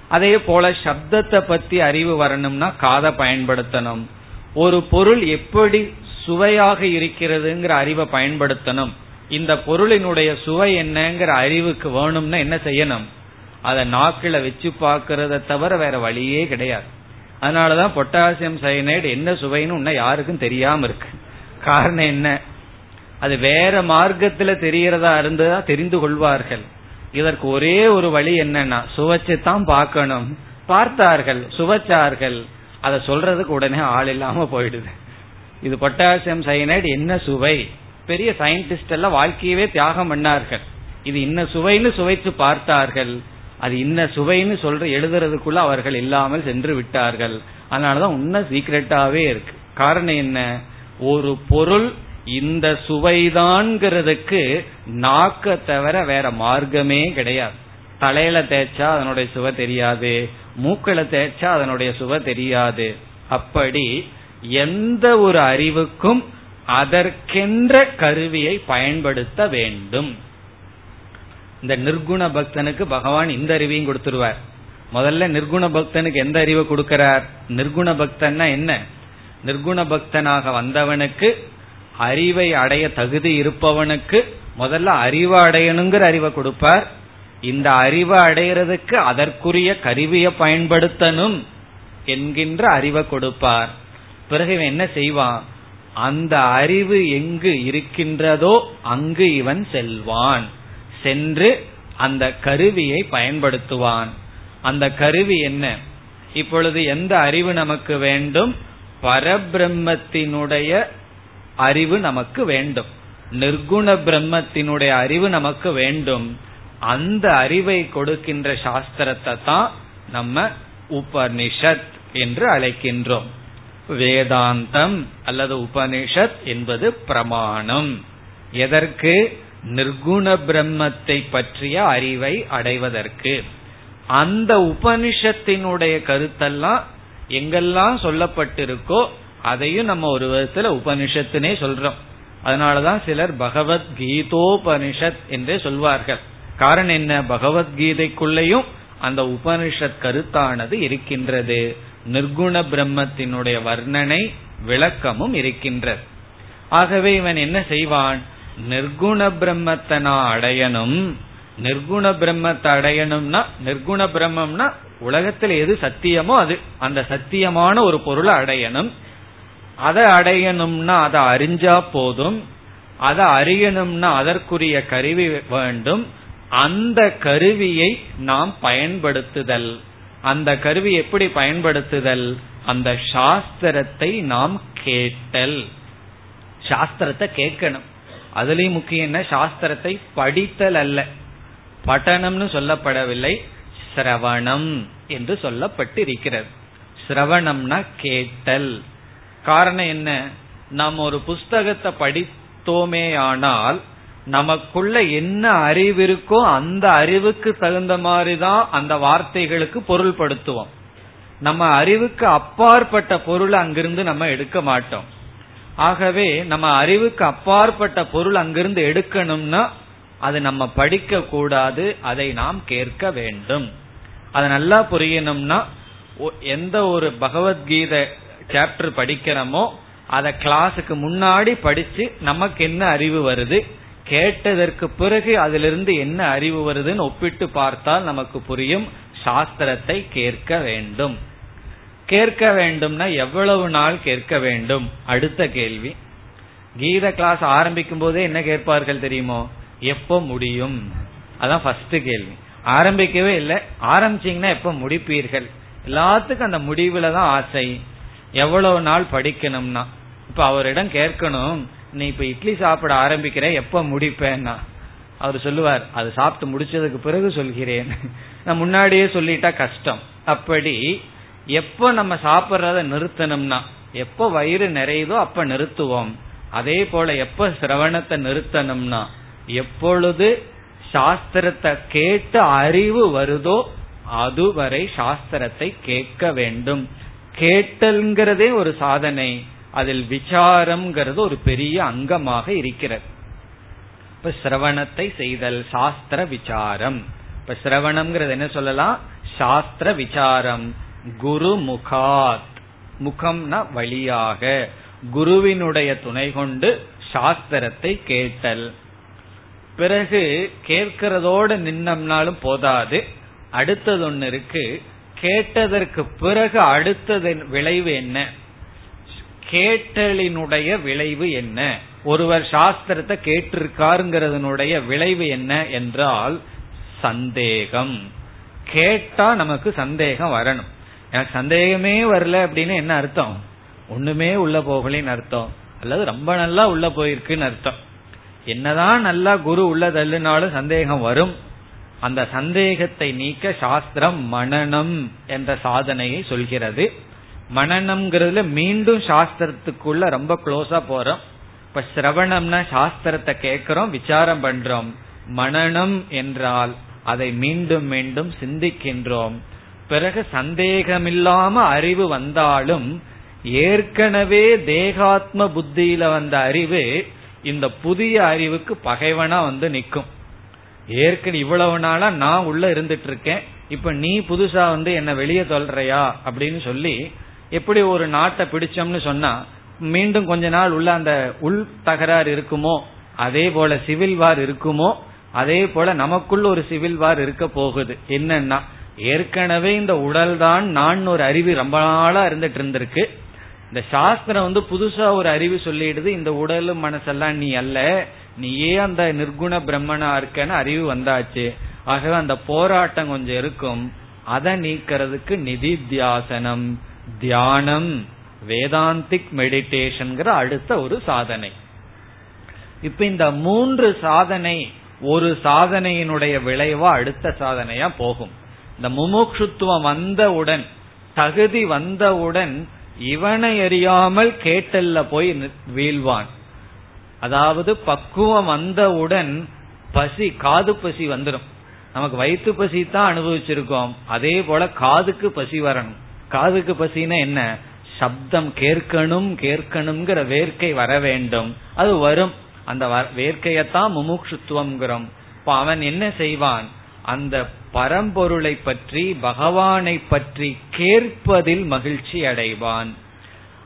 அதே போல சப்தத்தை பத்தி அறிவு வரணும்னா காதை பயன்படுத்தணும். ஒரு பொருள் எப்படி சுவையாக இருக்கிறதுங்கிற அறிவை பயன்படுத்தணும். இந்த பொருளினுடைய சுவை என்னங்கிற அறிவுக்கு வேணும்னா என்ன செய்யணும்? அதை நாக்கில வச்சு பார்க்கறத தவிர வேற வழியே கிடையாது. அதனாலதான் பொட்டாசியம் சயனைடு என்ன சுவைன்னு உன்ன யாருக்கும் தெரியாம இருக்கு. காரணம் என்ன? அது வேற மார்க்கத்துல தெரியறதா இருந்ததா தெரிந்து கொள்வார்கள். இதற்கு ஒரே ஒரு வழி என்னன்னா சுவைச்சுத்தான் பார்க்கணும். பார்த்தார்கள் சுவைச்சார்கள். அதை சொல்றதுக்கு உடனே ஆள் இல்லாம போயிடுது. இது பொட்டாசியம் சயனைடு என்ன சுவை? பெரிய சயின்டிஸ்ட் எல்லாம் வாழ்க்கையவே தியாகம் பண்ணார்கள். இது இன்ன சுவைன்னு சுவைத்து பார்த்தார்கள். அது இன்ன சுவைன்னு சொல்ற எழுதுறதுக்குள்ள அவர்கள் இல்லாமல் சென்று விட்டார்கள். அதனாலதான் உன்ன சீக்கிரட்டாவே இருக்கு. காரணம் என்ன? ஒரு பொருள் இந்த சுவைதான்ங்கிறதுக்கு நாக்க தவிர வேற மார்க்கமே கிடையாது. தலையில தேய்ச்சா அதனுடைய சுவை தெரியாது. மூக்களை தேய்ச்சா அதனுடைய சுவை தெரியாது. அப்படி எந்த ஒரு அறிவுக்கும் அதற்கென்ற கருவியை பயன்படுத்த வேண்டும். இந்த நிர்குண பக்தனுக்கு பகவான் இந்த அறிவையும் கொடுத்துருவார். முதல்ல நிர்குண பக்தனுக்கு எந்த அறிவை கொடுக்கிறார்? நிர்குண பக்தன்னா என்ன? நிர்குண பக்தனாக வந்தவனுக்கு அறிவை அடைய தகுதி இருப்பவனுக்கு முதல்ல அறிவை அடையணுங்கிற அறிவை கொடுப்பார். இந்த அறிவை அடையிறதுக்கு அதற்குரிய கருவியை பயன்படுத்தணும் என்கின்ற அறிவை கொடுப்பார். பிறகு இவன் என்ன செய்வான்? அந்த அறிவு எங்கு இருக்கின்றதோ அங்கு இவன் செல்வான். சென்று அந்த கருவியை பயன்படுத்துவான். அந்த கருவி என்ன? இப்பொழுது எந்த அறிவு நமக்கு வேண்டும்? பரபிரம்மத்தினுடைய அறிவு நமக்கு வேண்டும். நிர்குண பிரம்மத்தினுடைய அறிவு நமக்கு வேண்டும். அந்த அறிவை கொடுக்கின்ற சாஸ்திரத்தை தான் நம்ம உபனிஷத் என்று அழைக்கின்றோம். வேதாந்தம் அல்லது உபனிஷத் என்பது பிரமாணம். எதற்கு? நிர்குண பிரம்மத்தை பற்றிய அறிவை அடைவதற்கு. அந்த உபனிஷத்தினுடைய கருத்தெல்லாம் எங்கெல்லாம் சொல்லப்பட்டிருக்கோ அதையும் நம்ம ஒரு விதத்துல உபனிஷத்துனே சொல்றோம். அதனாலதான் சிலர் பகவத் கீதோபனிஷத் என்றே சொல்வார்கள். காரணம் என்ன? பகவத்கீதைக்குள்ளேயும் அந்த உபனிஷத் கருத்தானது இருக்கின்றது. நிர்குண பிரம்மத்தினுடைய வர்ணனை விளக்கமும் இருக்கின்றது. ஆகவே இவன் என்ன செய்வான்? நிர்குண பிரம்மத்தை நான் அடையணும். நிர்குண பிரம்மத்தை அடையணும்னா நிர்குண பிரம்மம்னா உலகத்தில் எது சத்தியமோ அது. அந்த சத்தியமான ஒரு பொருளை அடையணும். அதை அடையணும்னா அதை அறிஞ்சா போதும். அதை அறியணும்னா அதற்குரிய கருவி வேண்டும். அந்த கருவியை நாம் பயன்படுத்துதல். அந்த கருவி எப்படி பயன்படுத்துதல்? அந்த சாஸ்திரத்தை நாம் கேட்டல். சாஸ்திரத்தை கேட்கணும். அதுலயும் முக்கியம் என்ன? சாஸ்திரத்தை படித்தல் அல்ல. பட்டணம்னு சொல்லப்படவில்லை. சிரவணம் என்று சொல்லப்பட்டிருக்கிறது. சிரவணம்னா கேட்டல். காரணம் என்ன? நாம் ஒரு புஸ்தகத்தை படித்தோமே ஆனால் நமக்குள்ள என்ன அறிவு இருக்கோ அந்த அறிவுக்கு தகுந்த மாதிரி தான் அந்த வார்த்தைகளுக்கு பொருள்படுத்துவோம். நம்ம அறிவுக்கு அப்பாற்பட்ட பொருள் அங்கிருந்து நம்ம எடுக்க மாட்டோம். ஆகவே நம்ம அறிவுக்கு அப்பாற்பட்ட பொருள் அங்கிருந்து எடுக்கணும்னா அது நம்ம படிக்க கூடாது அதை நாம் கேட்க வேண்டும். அதை நல்லா புரியணும்னா எந்த ஒரு பகவத்கீதை சாப்டர் படிக்கிறோமோ அதை கிளாஸுக்கு முன்னாடி படிச்சு நமக்கு என்ன அறிவு வருது? கேட்டதற்கு பிறகு அதிலிருந்து என்ன அறிவு வருதுன்னு ஒப்பிட்டு பார்த்தால் நமக்கு புரியும். சாஸ்திரத்தை கேட்க வேண்டும். கேட்க வேண்டும்னா எவ்வளவு நாள் கேட்க வேண்டும்? அடுத்த கேள்வி. கீத கிளாஸ் ஆரம்பிக்கும் போதே என்ன கேட்பார்கள் தெரியுமோ? எப்போ முடியும்? அதான் ஃபர்ஸ்ட் கேள்வி. ஆரம்பிக்கவே இல்லை. ஆரம்பிச்சீங்கன்னா எப்ப முடிப்பீர்கள்? எல்லாத்துக்கும் அந்த முடிவுல தான் ஆசை. எவ்வளவு நாள் படிக்கணும்னா. இப்ப அவரிடம் கேட்கணும். நீ இப்ப இட்லி சாப்பிட ஆரம்பிக்கிற எப்ப முடிப்பேன்னா? அவர் சொல்லுவார் அது சாப்பிட்டு முடிச்சதுக்கு பிறகு சொல்கிறேன். நான் முன்னாடியே சொல்லிட்டா கஷ்டம். அப்படி எப்ப நம்ம சாப்பிட்றத நிறுத்தணும்னா எப்ப வயிறு நிறையுதோ அப்ப நிறுத்துவோம். அதே போல எப்ப சிரவணத்தை நிறுத்தணும்னா எப்பொழுது சாஸ்திரத்தை கேட்டு அறிவு வருதோ அதுவரை சாஸ்திரத்தை கேட்க வேண்டும். கேட்டல்ங்கிறதே ஒரு சாதனை. அதில் விசாரம்ங்கிறது ஒரு பெரிய அங்கமாக இருக்கிறது. இப்ப சிரவணத்தை செய்தல் சாஸ்திர விசாரம். இப்ப சிரவணம்ங்கிறது என்ன சொல்லலாம்? சாஸ்திர விசாரம். குரு முகாத். முகம்னா வழியாக. குருவினுடைய துணை கொண்டு சாஸ்திரத்தை கேட்டல். பிறகு கேட்கிறதோடு நின்னம்னாலும் போதாது. அடுத்தது ஒன்னு இருக்கு. கேட்டதற்கு பிறகு அடுத்தது விளைவு என்ன? கேட்டலினுடைய விளைவு என்ன? ஒருவர் சாஸ்திரத்தை கேட்டிருக்காருங்கிறதனுடைய விளைவு என்ன என்றால் சந்தேகம். கேட்டா நமக்கு சந்தேகம் வரணும். எனக்கு சந்தேகமே வரல அப்படின்னு என்ன அர்த்தம்? ஒண்ணுமே உள்ள போகலின்னு அர்த்தம். அல்லது ரொம்ப நல்லா உள்ள போயிருக்குன்னு அர்த்தம். என்னதான் நல்லா குரு உள்ள தள்ளுனாலும் சந்தேகம் வரும். அந்த சந்தேகத்தை நீக்க சாஸ்திரம் மனநம் என்ற சாதனையை சொல்கிறது. மனநம்ங்கிறதுல மீண்டும் சாஸ்திரத்துக்குள்ள ரொம்ப க்ளோஸா போறோம். இப்ப சிரவணம்னா சாஸ்திரத்தை கேட்கிறோம் விசாரம் பண்றோம். மனநம் என்றால் அதை மீண்டும் மீண்டும் சிந்திக்கின்றோம். பிறகு சந்தேகமில்லாம அறிவு வந்தாலும் ஏற்கனவே தேகாத்ம புத்தியில வந்த அறிவு இந்த புதிய அறிவுக்கு பகைவனா வந்து நிற்கும் ஏற்கனவே இவ்வளவு நாளா நான் உள்ள இருந்துட்டு இருக்கேன். இப்ப நீ புதுசா வந்து என்ன வெளியே சொல்றியா? அப்படின்னு சொல்லி எப்படி ஒரு நாட்டை பிடிச்சோம்னு சொன்னா மீண்டும் கொஞ்ச நாள் உள்ள அந்த உள் தகராறு இருக்குமோ அதே போல சிவில் வார் இருக்குமோ அதே போல நமக்குள்ள ஒரு சிவில் வார் இருக்க போகுது. என்னன்னா ஏற்கனவே இந்த உடல் தான் நான் ஒரு அறிவு ரொம்ப நாளா இருந்துட்டு இருந்திருக்கு. இந்த சாஸ்திரம் வந்து புதுசா ஒரு அறிவு சொல்லிடுது இந்த உடலும் மனசெல்லாம் நீ அல்ல நீயே அந்த நிர்குண பிரம்மனா இருக்கன்னு அறிவு வந்தாச்சு. ஆகவே அந்த போராட்டம் கொஞ்சம் இருக்கும். அதை நீக்கிறதுக்கு நிதித்தியாசனம். தியானம் வேதாந்திக் மெடிடேஷன்கிற அடுத்த ஒரு சாதனை. இப்ப இந்த மூன்று சாதனை ஒரு சாதனையினுடைய விளைவா அடுத்த சாதனையா போகும். இந்த முமுட்சுத்துவம் வந்தவுடன் தகுதி வந்தவுடன் இவனை அறியாமல் கேட்டல்ல போய் வீழ்வான். அதாவது பக்குவம் வந்தவுடன் பசி காது பசி வந்துடும் நமக்கு வயிற்று பசி தான் அனுபவிச்சிருக்கோம். அதே போல காதுக்கு பசி வரணும். காதுக்கு பசினா என்ன? சப்தம் கேட்கணும் கேட்கணுங்கிற வேர்க்கை வர வேண்டும். அது வரும். அந்த வேர்க்கையத்தான் முமுட்சுத்துவம்ங்கிறோம் இப்ப அவன் என்ன செய்வான்? அந்த பரம்பொருளை பற்றி பகவானை பற்றி கேட்பதில் மகிழ்ச்சி அடைவான்.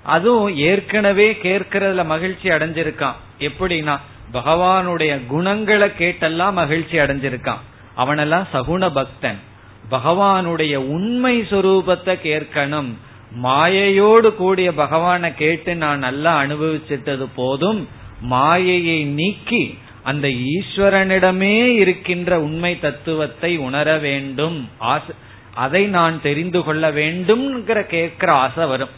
அதுவும் ஏற்கனவே கேட்கறதுல மகிழ்ச்சி அடைஞ்சிருக்கான். எப்படின்னா பகவானுடைய குணங்களை கேட்டெல்லாம் மகிழ்ச்சி அடைஞ்சிருக்கான். அவனெல்லாம் சகுண பக்தன் பகவானுடைய உண்மை சொரூபத்தை கேட்கணும். மாயையோடு கூடிய பகவானை கேட்டு நான் நல்லா அனுபவிச்சிட்டது போதும். மாயையை நீக்கி அந்த ஈஸ்வரனிடமே இருக்கின்ற உண்மை தத்துவத்தை உணர வேண்டும். அதை நான் தெரிந்து கொள்ள வேண்டும்ங்கிற கேட்கிற ஆசை வரும்.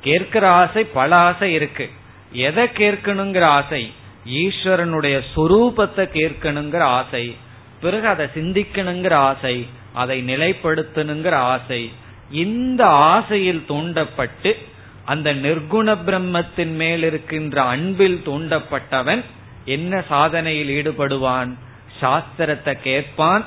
கேட்கிற ஆசை பல ஆசை இருக்கு. எதை கேட்கணுங்கிற ஆசை? ஈஸ்வரனுடைய சொரூபத்தை கேட்கணுங்கிற ஆசை. பிறகு அதை சிந்திக்கணுங்கிற ஆசை. அதை நிலைப்படுத்தணுங்கிற ஆசை. இந்த ஆசையில் தூண்டப்பட்டு அந்த நிர்குண பிரம்மத்தின் மேல் இருக்கின்ற அன்பில் தூண்டப்பட்டவன் என்ன சாதனையில் ஈடுபடுவான்? சாஸ்திரத்தை கேட்பான்.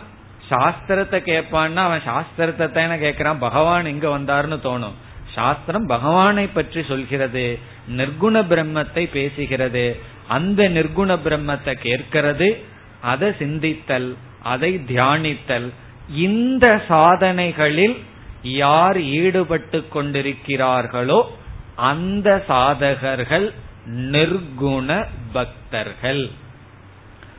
சாஸ்திரத்தை கேட்பான்னா அவன் சாஸ்திரத்தை தானே கேட்கிறான். பகவான் இங்க வந்தாருன்னு தோணும். சாஸ்திரம் பகவானை பற்றி சொல்கிறது நிர்குண பிரம்மத்தை பேசுகிறது. அந்த நிர்குண பிரம்மத்தை கேட்கிறது அதை சிந்தித்தல் அதை தியானித்தல் இந்த சாதனைகளில் யார் ஈடுபட்டு கொண்டிருக்கிறார்களோ அந்த சாதகர்கள் நிர்குண பக்தர்கள்.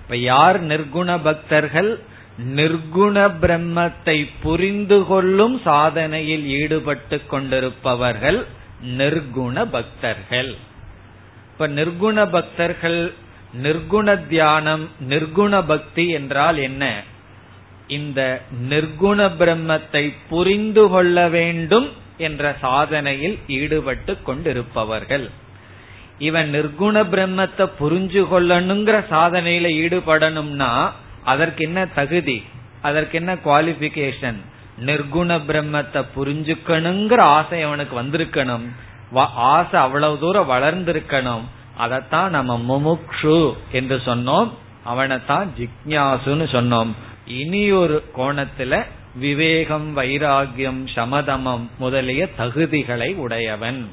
இப்ப யார் நிர்குண பக்தர்கள்? நிர்குண பிரம்மத்தை புரிந்து கொள்ளும் சாதனையில் ஈடுபட்டு கொண்டிருப்பவர்கள் நிர்குண பக்தர்கள். இப்ப நிர்குண பக்தர்கள் நிர்குண தியானம் நிர்குண பக்தி என்றால் என்ன? இந்த நிர்குண பிரம்மத்தை புரிந்து கொள்ள வேண்டும் என்ற சாதனையில் ஈடுபட்டு கொண்டிருப்பவர்கள். இவன் நிர்குண பிரம்மத்தை புரிஞ்சு கொள்ளணுங்கிற சாதனையில ஈடுபடணும்னா அதற்கு என்ன தகுதி? அதற்கு என்ன குவாலிபிகேஷன் நிர்குண பிரம்மத்தை புரிஞ்சுக்கணுங்கிற ஆசை அவனுக்கு வந்திருக்கணும். ஆசை அவ்வளவு தூரம் வளர்ந்திருக்கணும். அதைத்தான் நம்ம முமுக்ஷு என்று சொன்னோம். அவனைத்தான் ஜிக்யாசுன்னு சொன்னோம். இனியொரு கோணத்துல விவேகம் வைராகியம் சமதமம் முதலிய தகுதிகளை உடையவன்.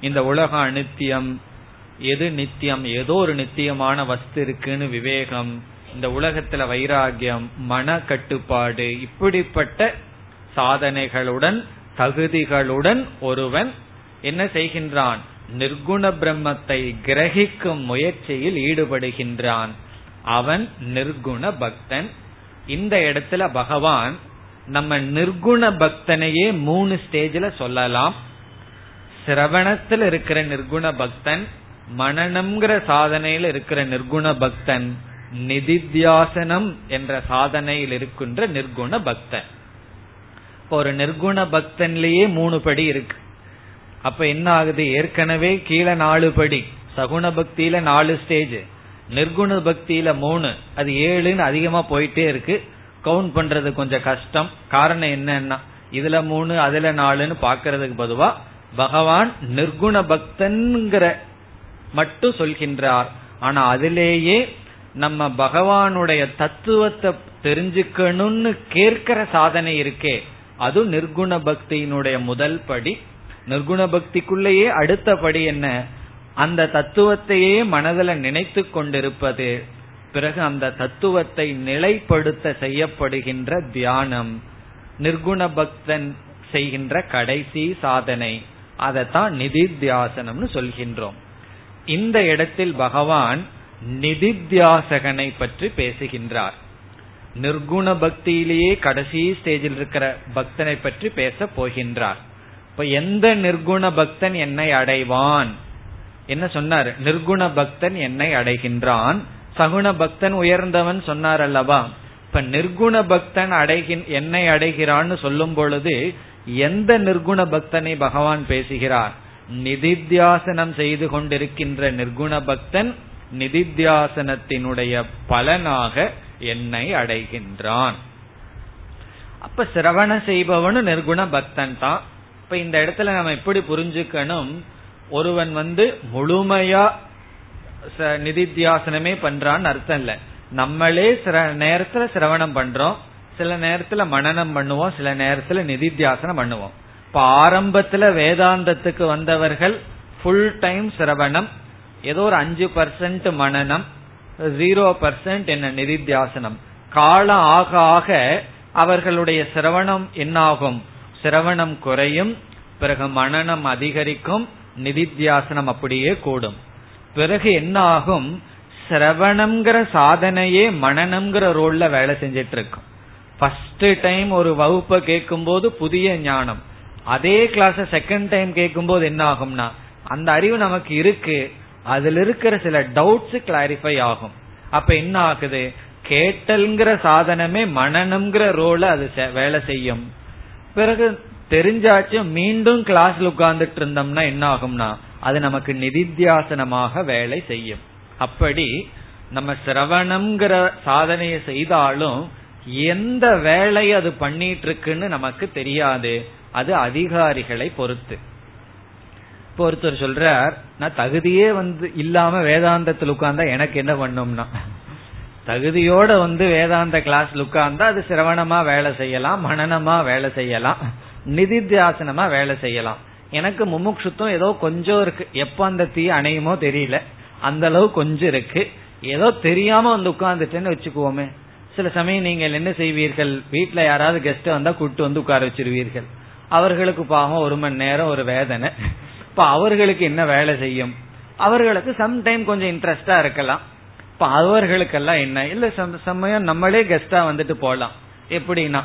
இந்த உலக அனித்தியம் எது நித்தியம் ஏதோ ஒரு நித்தியமான வஸ்து இருக்குன்னு விவேகம் இந்த உலகத்துல வைராகியம் மன கட்டுப்பாடு இப்படிப்பட்ட சாதனைகளுடன் தகுதிகளுடன் ஒருவன் என்ன செய்கின்றான்? நிர்குண பிரம்மத்தை கிரகிக்கும் முயற்சியில் ஈடுபடுகின்றான். அவன் நிர்குண பக்தன். இந்த இடத்துல பகவான் நம்ம நிர்குண பக்தனையே மூணு ஸ்டேஜில் சொல்லலாம். சிரவணத்தில் இருக்கிற நிர்குண பக்தன் மனநம்ங்கிற சாதனையில் இருக்கிற நிர்குண பக்தன் நிதித்தியாசனம் என்ற சாதனையில் இருக்கின்ற நிர்குண பக்தன். இப்போ ஒரு நிர்குண பக்தன்லயே மூணு படி இருக்கு. அப்ப என்ன ஆகுது? ஏற்கனவே கீழே நாலு படி சகுண பக்தியில நாலு ஸ்டேஜ் நிர்குண பக்தியில மூணு. அது ஏழுன்னு அதிகமா போயிட்டே இருக்கு. கவுண்ட் பண்றது கொஞ்சம் கஷ்டம். காரணம் என்னன்னா இதுல மூணு அதுல நாலுன்னு பாக்கிறதுக்கு பொதுவா பகவான் நிர்குண பக்தன்கிற மட்டும் சொல்கின்றார். ஆனா அதிலேயே நம்ம பகவானுடைய தத்துவத்தை தெரிஞ்சுக்கணும்னு கேட்கிற சாதனை இருக்கே. அது நிர்குண பக்தியினுடைய முதல் படி. நிர்குண பக்திக்குள்ளேயே அடுத்த படி என்ன? அந்த தத்துவத்தையே மனதில் நினைத்து கொண்டிருப்பது பிறகு அந்த தத்துவத்தை நிலைப்படுத்த செய்யப்படுகின்ற தியானம் நிர்குண பக்தன் செய்கின்ற கடைசி சாதனை அதைத்தான் நிதித்தியாசனம்னு சொல்கின்றோம். இந்த இடத்தில் பகவான் நிதித்தியாசகனை பற்றி பேசுகின்றார். நிர்குண பக்தியிலேயே கடைசி ஸ்டேஜில் இருக்கிற பக்தனை பற்றி பேச போகின்றார். இப்ப எந்த நிர்குண பக்தன் என்னை அடைவான்? என்ன சொன்னார்? நிர்குண பக்தன் என்னை அடைகின்றான். சகுண பக்தன் உயர்ந்தவன் சொன்னார் அல்லவா இப்ப நிர்குண பக்தன் அடைகின் என்னை அடைகிறான்னு சொல்லும் பொழுது எந்த நிர்குண பக்தனை பகவான் பேசுகிறார்? நிதித்தியாசனம் செய்து கொண்டிருக்கின்ற நிர்குண பக்தன் நிதித்தியாசனத்தினுடைய பலனாக என்னை அடைகின்றான். அப்ப சிரவண செய்பவனும் நிர்குண பக்தன் தான். இப்ப இந்த இடத்துல நம்ம எப்படி புரிஞ்சுக்கணும்? ஒருவன் வந்து முழுமையா நிதித்தியாசனமே பண்றான்னு அர்த்தம் இல்ல. நம்மளே சில நேரத்துல சிரவணம் பண்றோம் சில நேரத்துல மனநம் பண்ணுவோம் சில நேரத்துல நிதித்தியாசனம் பண்ணுவோம். இப்ப ஆரம்பத்துல வேதாந்தத்துக்கு வந்தவர்கள் ஃபுல் டைம் சிரவணம் ஏதோ ஒரு அஞ்சு பர்சன்ட் மனநம் ஜீரோ பர்சன்ட் என்ன நிதித்தியாசனம். காலம் ஆக ஆக அவர்களுடைய சிரவணம் என்னாகும்? சிரவணம் குறையும் பிறகு மனநம் அதிகரிக்கும் நிதித்தியாசனம் அப்படியே கூடும். பிறகு என்ன ஆகும் சிரவணம்ங்கிற சாதனையே மனநம்ங்கிற ரோல்ல வேலை செஞ்சிட்டு இருக்கும் ஃபர்ஸ்ட் டைம் ஒரு வகுப்பை கேட்கும் போது புதிய ஞானம். அதே கிளாஸ் செகண்ட் டைம் கேட்கும் போது என்ன ஆகும்னா அந்த அறிவு நமக்கு இருக்கு. அதுல இருக்கிற சில டவுட்ஸ் கிளாரிஃபை ஆகும். அப்ப என்ன ஆகுது கேட்டல்ங்கிற சாதனமே மனநம்ங்கிற ரோல அது வேலை செய்யும். பிறகு தெரிஞ்சாச்சும் மீண்டும் கிளாஸ்ல உட்கார்ந்துட்டு இருந்தோம்னா என்ன ஆகும்னா அது நமக்கு நிதித்தியாசனமாக வேலை செய்யும். அப்படி நம்ம சிரவணம்ங்கிற சாதனையை செய்தாலும் எந்த வேலை அது பண்ணிட்டு இருக்குன்னு நமக்கு தெரியாது. அது அதிகாரிகளை பொறுத்து. இப்போ ஒருத்தர் சொல்றார் நான் தகுதியே வந்து இல்லாம வேதாந்தத்தில் உட்கார்ந்தா எனக்கு என்ன பண்ணும்னா? தகுதியோட வந்து வேதாந்த கிளாஸ் உட்கார்ந்தா அது சிரவணமா வேலை செய்யலாம் மனநமா வேலை செய்யலாம். நிதித்தியாசனமா வேலை செய்யலாம். எனக்கு முமுட்சுத்தம் ஏதோ கொஞ்சம் இருக்கு. எப்ப அந்த தீ அணையுமோ தெரியல. அந்த அளவு கொஞ்சம் இருக்கு. ஏதோ தெரியாம வந்து உட்கார்ந்துட்டேன்னு வச்சுக்குவோமே. சில சமயம் நீங்கள் என்ன செய்வீர்கள்? வீட்டுல யாராவது கெஸ்ட் வந்தா கூட்டு வந்து உட்கார வச்சிருவீர்கள். அவர்களுக்கு பாவம் ஒரு மணி நேரம் ஒரு வேதனை. இப்ப அவர்களுக்கு என்ன வேலை செய்யும்? அவர்களுக்கு சம்டைம் கொஞ்சம் இன்ட்ரெஸ்டா இருக்கலாம். இப்ப அவர்களுக்கெல்லாம் என்ன? இல்ல சமயம் நம்மளே கெஸ்டா வந்துட்டு போலாம். எப்படின்னா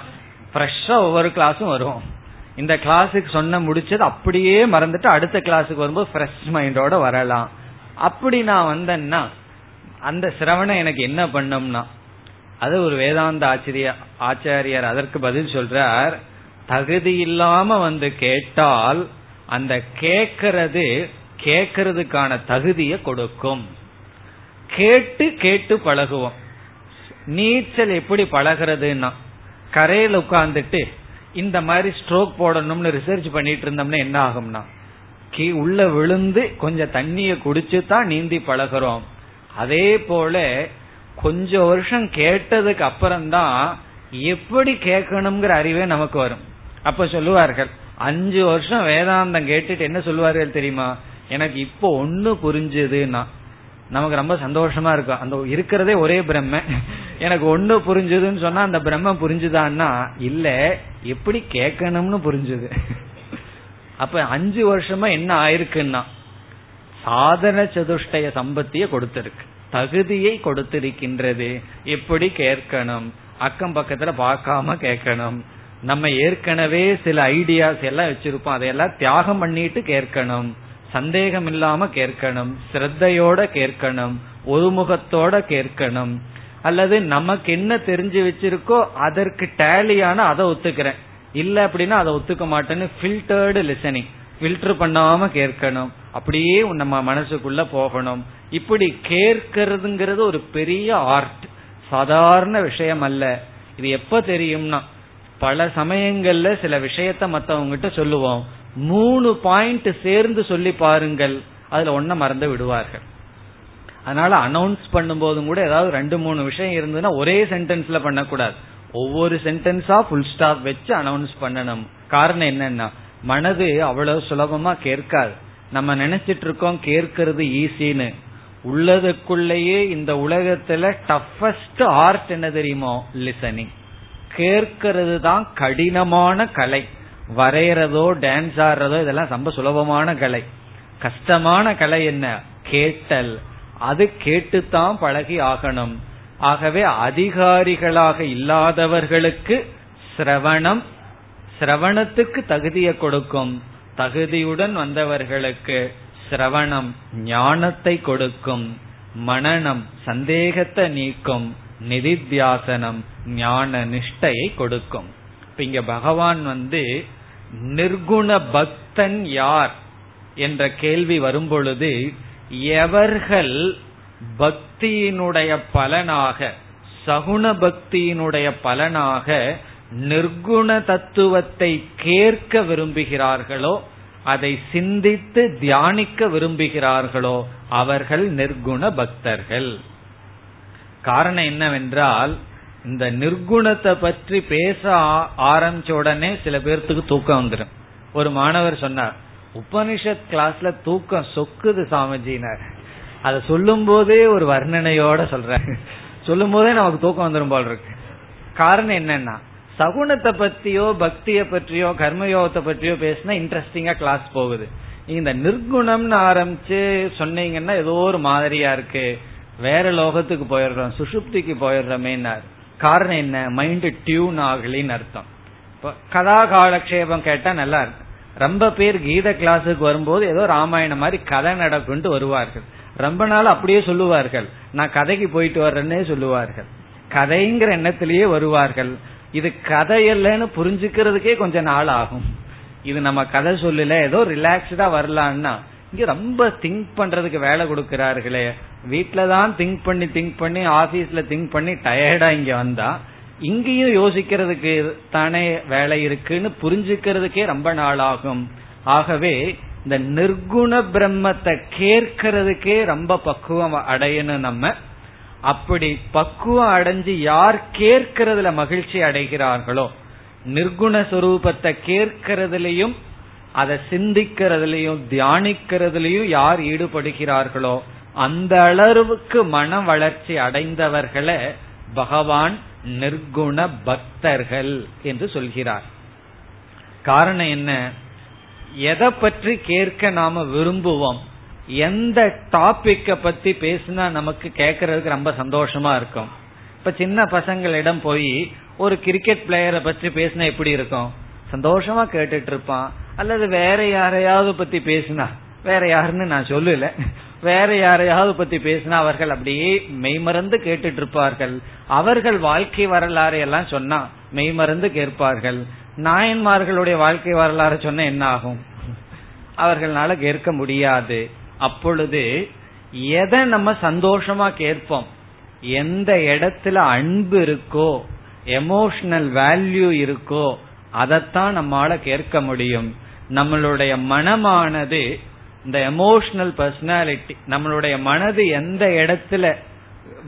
ஃப்ரெஷ்ஷா ஒவ்வொரு கிளாஸும் வரும் இந்த கிளாஸுக்கு சொன்ன முடிச்சது அப்படியே மறந்துட்டு அடுத்த கிளாஸுக்கு வரும்போது ஃப்ரெஷ் மைண்டோட வரலாம். அப்படி நான் வந்தேன்னா அந்த சிரவணம் எனக்கு என்ன பண்ணும்னா அது ஒரு வேதாந்த ஆச்சரிய ஆச்சாரியர் அதற்கு பதில் சொல்றார் தகுதி இல்லாம வந்து கேட்டால் அந்த கேக்கிறது கேக்கிறதுக்கான தகுதியை கொடுக்கும். கேட்டு கேட்டு பழகுவோம். நீச்சல் எப்படி பழகிறதுன்னா கரையில் உட்கார்ந்துட்டு இந்த மாதிரி ஸ்ட்ரோக் போடணும்னு ரிசர்ச் பண்ணிட்டு இருந்தோம்னா என்ன ஆகும்னா கீ உள்ள விழுந்து கொஞ்சம் தண்ணிய குடிச்சு தான் நீந்தி பழகிறோம். அதே போல கொஞ்சம் வருஷம் கேட்டதுக்கு அப்புறம்தான் எப்படி கேட்கணுங்கிற அறிவே நமக்கு வரும். அப்ப சொல்லுவார்கள் அஞ்சு வருஷம் வேதாந்தம் கேட்டுட்டு என்ன சொல்லுவார்கள் தெரியுமா? எனக்கு இப்போ ஒன்னு புரிஞ்சுதுன்னா நமக்கு ரொம்ப சந்தோஷமா இருக்கும். அந்த இருக்கிறதே ஒரே பிரம்ம. எனக்கு ஒன்னு புரிஞ்சுதுன்னு சொன்னா அந்த பிரம்ம புரிஞ்சுதான்னா இல்ல எப்படி கேட்கணும்னு புரிஞ்சுது. அப்ப அஞ்சு வருஷமா என்ன ஆயிருக்குன்னா சாதன சதுஷ்டய சம்பத்திய கொடுத்திருக்கு. தகுதியை கொடுத்திருக்கின்றது. எப்படி கேட்கணும்? அக்கம் பக்கத்துல பார்க்காம கேட்கணும். நம்ம ஏற்கனவே சில ஐடியாஸ் எல்லாம் வச்சிருப்போம். அதையெல்லாம் தியாகம் பண்ணிட்டு கேட்கணும். சந்தேகம் இல்லாம கேட்கணும். ஸ்ரத்தையோட கேட்கணும். ஒருமுகத்தோட கேட்கணும். அல்லது நமக்கு என்ன தெரிஞ்சு வச்சிருக்கோ அதற்கு டேலியான அதை ஒத்துக்கிறேன். இல்ல அப்படின்னா அதை ஒத்துக்க மாட்டேன்னு ஃபில்டர்டு லிசனிங் ஃபில்டர் பண்ணாம கேட்கணும். அப்படியே நம்ம மனசுக்குள்ள போகணும். இப்படி கேட்கறதுங்கிறது ஒரு பெரிய ஆர்ட் சாதாரண விஷயம் அல்ல. இது எப்ப தெரியும்னா பல சமயங்கள்ல சில விஷயத்த மத்தவங்கிட்ட சொல்லுவோம். மூணு பாயிண்ட் சேர்ந்து சொல்லி பாருங்கள். அதுல ஒன்ன மறந்து விடுவார்கள். அதனால அனௌன்ஸ் பண்ணும்போதும் கூட ஏதாவது ரெண்டு மூணு விஷயம் இருந்ததுன்னா ஒரே சென்டென்ஸ்ல பண்ணக்கூடாது. ஒவ்வொரு சென்டென்ஸா ஃபுல் ஸ்டாப் வச்சு அனௌன்ஸ் பண்ணணும். காரணம் என்னன்னா மனது அவ்வளவு சுலபமா கேட்காது. நம்ம நினைச்சிட்டு இருக்கோம் கேட்கறது ஈஸின்னு உள்ளதுக்குள்ளேயே இந்த உலகத்துல டஃபஸ்ட் ஆர்ட் என்ன தெரியுமோ? லிசனிங் கேட்கறது தான் கடினமான கலை. வரைகிறதோ டான்ஸ் ஆடுறதோ இதெல்லாம் ரொம்ப சுலபமான கலை. கஷ்டமான கலை என்ன? கேட்டல். அது கேட்டுத்தான் பழகி ஆகணும். ஆகவே அதிகாரிகளாக இல்லாதவர்களுக்கு சிரவணம் சிரவணத்துக்கு தகுதியை கொடுக்கும். தகுதியுடன் வந்தவர்களுக்கு சிரவணம் ஞானத்தை கொடுக்கும். மனநம் சந்தேகத்தை நீக்கும். நிதித்தியாசனம் ஞான நிஷ்டையை கொடுக்கும். இப்ப இங்க பகவான் வந்து நிர்குண பக்தன் யார்? என்ற கேள்வி வரும்பொழுது எவர்கள் பக்தியினுடைய பலனாக சகுண பக்தியினுடைய பலனாக நிர்குண தத்துவத்தை கேட்க விரும்புகிறார்களோ அதை சிந்தித்து தியானிக்க விரும்புகிறார்களோ அவர்கள் நிர்குண பக்தர்கள். காரணம் என்னவென்றால் இந்த நிர்குணத்தை பற்றி பேச ஆரம்பிச்ச உடனே சில பேர்த்துக்கு தூக்கம் வந்துடும் ஒரு மாணவர் சொன்னார் உபனிஷத் கிளாஸ்ல தூக்கம் சொக்குது சாமிஜினார் அதை சொல்லும் போதே ஒரு வர்ணனையோட சொல்ற சொல்லும் போதே நமக்கு தூக்கம் வந்துடும் போல் இருக்கு. காரணம் என்னன்னா சகுனத்தை பத்தியோ பக்திய பற்றியோ கர்மயோகத்தை பற்றியோ பேசினா இன்ட்ரெஸ்டிங்கா கிளாஸ் போகுது. இந்த நிர்குணம்னு ஆரம்பிச்சு சொன்னீங்கன்னா ஏதோ ஒரு மாதிரியா இருக்கு. வேற லோகத்துக்கு போயிடுறோம் சுசுப்திக்கு போயிடுறோமேனார் காரணம் என்ன? மைண்ட் டியூன் ஆகலின்னு அர்த்தம். இப்ப கதா காலக்ஷேபம் கேட்டா நல்லா இருக்கு. ரொம்ப பேர் கீத கிளாஸுக்கு வரும்போது ஏதோ ராமாயணம் மாதிரி கதை நடக்கும்ட்டு வருவார்கள். ரொம்ப நாள் அப்படியே சொல்லுவார்கள். நான் கதைக்கு போயிட்டு வர்றேன்னே சொல்லுவார்கள். கதைங்கிற எண்ணத்திலேயே வருவார்கள். இது கதை இல்லைன்னு புரிஞ்சுக்கிறதுக்கே கொஞ்சம் நாள் ஆகும். இது நம்ம கதை சொல்லல ஏதோ ரிலாக்ஸ்டா வரலான்னா இங்க ரொம்ப திங்க் பண்றதுக்கு வேலை கொடுக்கிறார்களே. வீட்டுல தான் திங்க் பண்ணி திங்க் பண்ணி ஆபீஸ்ல திங்க் பண்ணி டயர்டா இங்க வந்தா இங்கேயும் யோசிக்கிறதுக்கு தானே வேலை இருக்குன்னு புரிஞ்சுக்கிறதுக்கே ரொம்ப நாள் ஆகும் ஆகவே இந்த நிர்குண பிரம்மத்தை கேட்கறதுக்கே ரொம்ப பக்குவம் அடையணும் நம்ம. அப்படி பக்குவம் அடைஞ்சு யார் கேட்கறதுல மகிழ்ச்சி அடைகிறார்களோ நிர்குண சுரூபத்தை கேட்கறதுலயும் அதை சிந்திக்கிறதுலயும் தியானிக்கிறதுலயும் யார் ஈடுபடுகிறார்களோ அந்த அளவுக்கு மன வளர்ச்சி அடைந்தவர்களை பகவான் நிர்குண பக்தர்கள் என்று சொல்கிறார். காரணம் என்ன? எதை பற்றி கேட்க நாம விரும்புவோம்? எந்த டாபிக்க பத்தி பேசினா நமக்கு கேட்கறதுக்கு ரொம்ப சந்தோஷமா இருக்கும். இப்ப சின்ன பசங்களிடம் போய் ஒரு கிரிக்கெட் பிளேயரை பற்றி பேசினா எப்படி இருக்கும்? சந்தோஷமா கேட்டுட்டு இருப்பான். அல்லது வேற யாரையாவது பத்தி பேசினா வேற யாருன்னு நான் சொல்லல. வேற யாரையாவது பத்தி பேசினா அவர்கள் அப்படியே மெய்மறந்து கேட்டுட்டு இருப்பார்கள் அவர்கள் வாழ்க்கை வரலாறு எல்லாம் சொன்னா மெய்மறந்து கேட்பார்கள். நாயன்மார்களுடைய வாழ்க்கை வரலாறு சொன்ன என்ன ஆகும்? அவர்களால கேட்க முடியாது. அப்பொழுது எதை நம்ம சந்தோஷமா கேட்போம்? எந்த இடத்துல அன்பு இருக்கோ எமோஷனல் வேல்யூ இருக்கோ அதைத்தான் நம்மால கேட்க முடியும். நம்மளுடைய மனமானது இந்த எமோஷனல் பர்சனாலிட்டி நம்மளுடைய மனது எந்த இடத்துல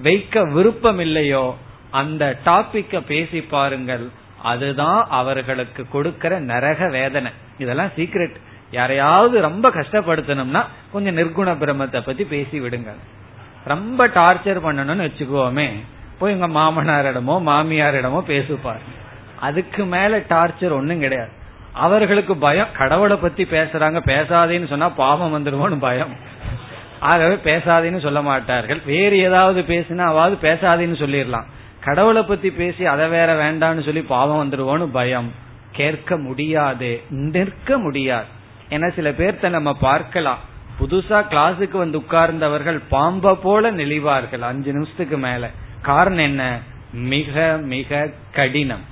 வைக்க விருப்பம் இல்லையோ அந்த டாபிக்க பேசி பாருங்கள். அதுதான் அவர்களுக்கு கொடுக்கிற நரக வேதனை. இதெல்லாம் சீக்ரெட் யாரையாவது ரொம்ப கஷ்டப்படுத்தணும்னா கொஞ்சம் நிர்குண பிரம்மத்தை பத்தி பேசி விடுங்க ரொம்ப டார்ச்சர் பண்ணணும்னு வச்சுக்கோமே. போய் உங்க மாமனாரிடமோ மாமியாரிடமோ பேசுப்பார். அதுக்கு மேல டார்ச்சர் ஒன்னும் கிடையாது. அவர்களுக்கு பயம். கடவுளை பத்தி பேசுறாங்க. பேசாதேன்னு சொன்னா பாவம் வந்துடுவோம்னு பயம். ஆகவே பேசாதேன்னு சொல்ல மாட்டார்கள். வேறு ஏதாவது பேசினா அவாவது பேசாதேன்னு சொல்லிடலாம். கடவுளை பத்தி பேசி அதை வேற வேண்டாம்னு சொல்லி பாவம் வந்துடுவோம்னு பயம். கேட்க முடியாது. நிற்க முடியாது. ஏன்னா சில பேர்த்த நம்ம பார்க்கலாம். புதுசா கிளாஸுக்கு வந்து உட்கார்ந்தவர்கள் பாம்ப போல நெளிவார்கள். அஞ்சு நிமிஷத்துக்கு மேல. காரணம் என்ன? மிக மிக கடினம்.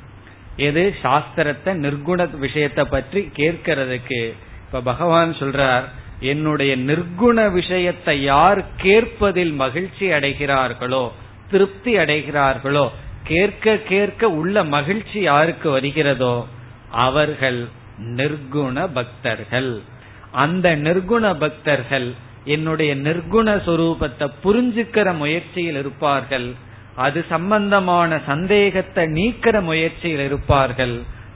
எது? சாஸ்திரத்தை நிர்குண விஷயத்தை பற்றி கேட்கறதுக்கு. இப்ப பகவான் சொல்றார் என்னுடைய நிர்குண விஷயத்தை யார் கேட்பதில் மகிழ்ச்சி அடைகிறார்களோ திருப்தி அடைகிறார்களோ கேட்க கேட்க உள்ள மகிழ்ச்சி யாருக்கு வருகிறதோ அவர்கள் நிர்குண பக்தர்கள். அந்த நிர்குண பக்தர்கள் என்னுடைய நிர்குண சொரூபத்தை புரிஞ்சுக்கிற முயற்சியில் இருப்பார்கள். அது சம்பந்தமான சந்தேகத்தை நீக்கிற முயற்சியில் இருப்பார்கள்.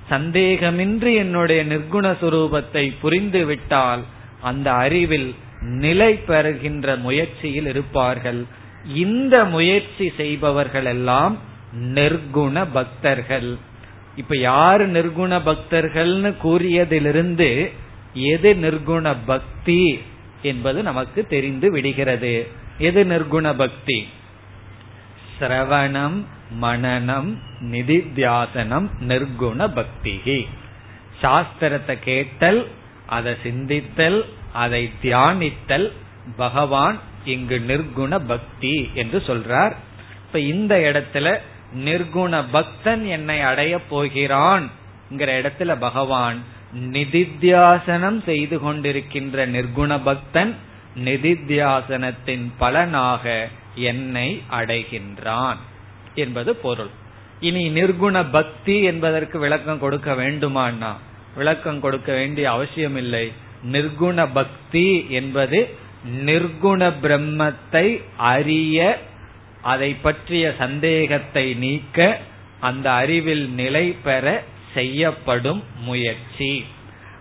சந்தேகமின்றி என்னுடைய நிர்குண சுரூபத்தை புரிந்து விட்டால் அந்த அறிவில் நிலை பெறுகின்ற முயற்சியில் இருப்பார்கள். இந்த முயற்சி செய்பவர்கள் எல்லாம் நிர்குண பக்தர்கள். இப்ப யாரு நிர்குண பக்தர்கள்னு கூறியதிலிருந்து எது நிர்குண பக்தி என்பது நமக்கு தெரிந்து விடுகிறது. எது நிர்குண பக்தி? சிரவணம் மனநம் நிதித்தியாசனம் நிர்குண பக்திகி. சாஸ்திரத்தை கேட்டல் அதை சிந்தித்தல் அதை தியானித்தல் பகவான் இங்கு நிர்குண பக்தி என்று சொல்றார். இப்ப இந்த இடத்துல நிர்குண பக்தன் என்னை அடைய போகிறான் இடத்துல பகவான் நிதித்தியாசனம் செய்து கொண்டிருக்கின்ற நிர்குண பக்தன் நிதித்தியாசனத்தின் பலனாக என்னை அடைகின்றான் என்பது பொருள். இனி நிர்குண பக்தி என்பதற்கு விளக்கம் கொடுக்க வேண்டுமானா விளக்கம் கொடுக்க வேண்டிய அவசியம் இல்லை நிர்குண பக்தி என்பது நிர்குண பிரம்மத்தை அறிய அதை பற்றிய சந்தேகத்தை நீக்க அந்த அறிவில் நிலை பெற செய்யப்படும் முயற்சி.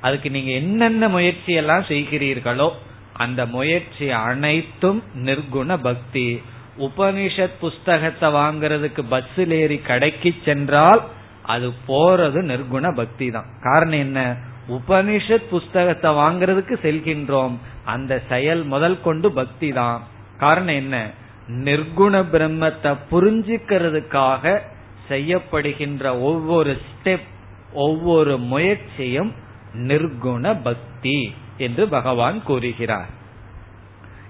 அதுக்கு நீங்க என்னென்ன முயற்சி எல்லாம் செய்கிறீர்களோ அந்த முயற்சி அனைத்தும் நிர்குண பக்தி. உபனிஷத் புஸ்தகத்தை வாங்குறதுக்கு பஸ்ஸில் ஏறி கடைக்கு சென்றால் அது போறது நிர்குண பக்தி தான். காரணம் என்ன? உபனிஷத் புஸ்தகத்தை வாங்குறதுக்கு செல்கின்றோம். அந்த செயல் முதல் கொண்டு பக்தி தான். காரணம் என்ன? நிர்குண பிரம்மத்தை புரிஞ்சுக்கிறதுக்காக செய்யப்படுகின்ற ஒவ்வொரு ஸ்டெப் ஒவ்வொரு முயற்சியும் நிர்குண பக்தி. என்று பகவான் கூறுகிறார்.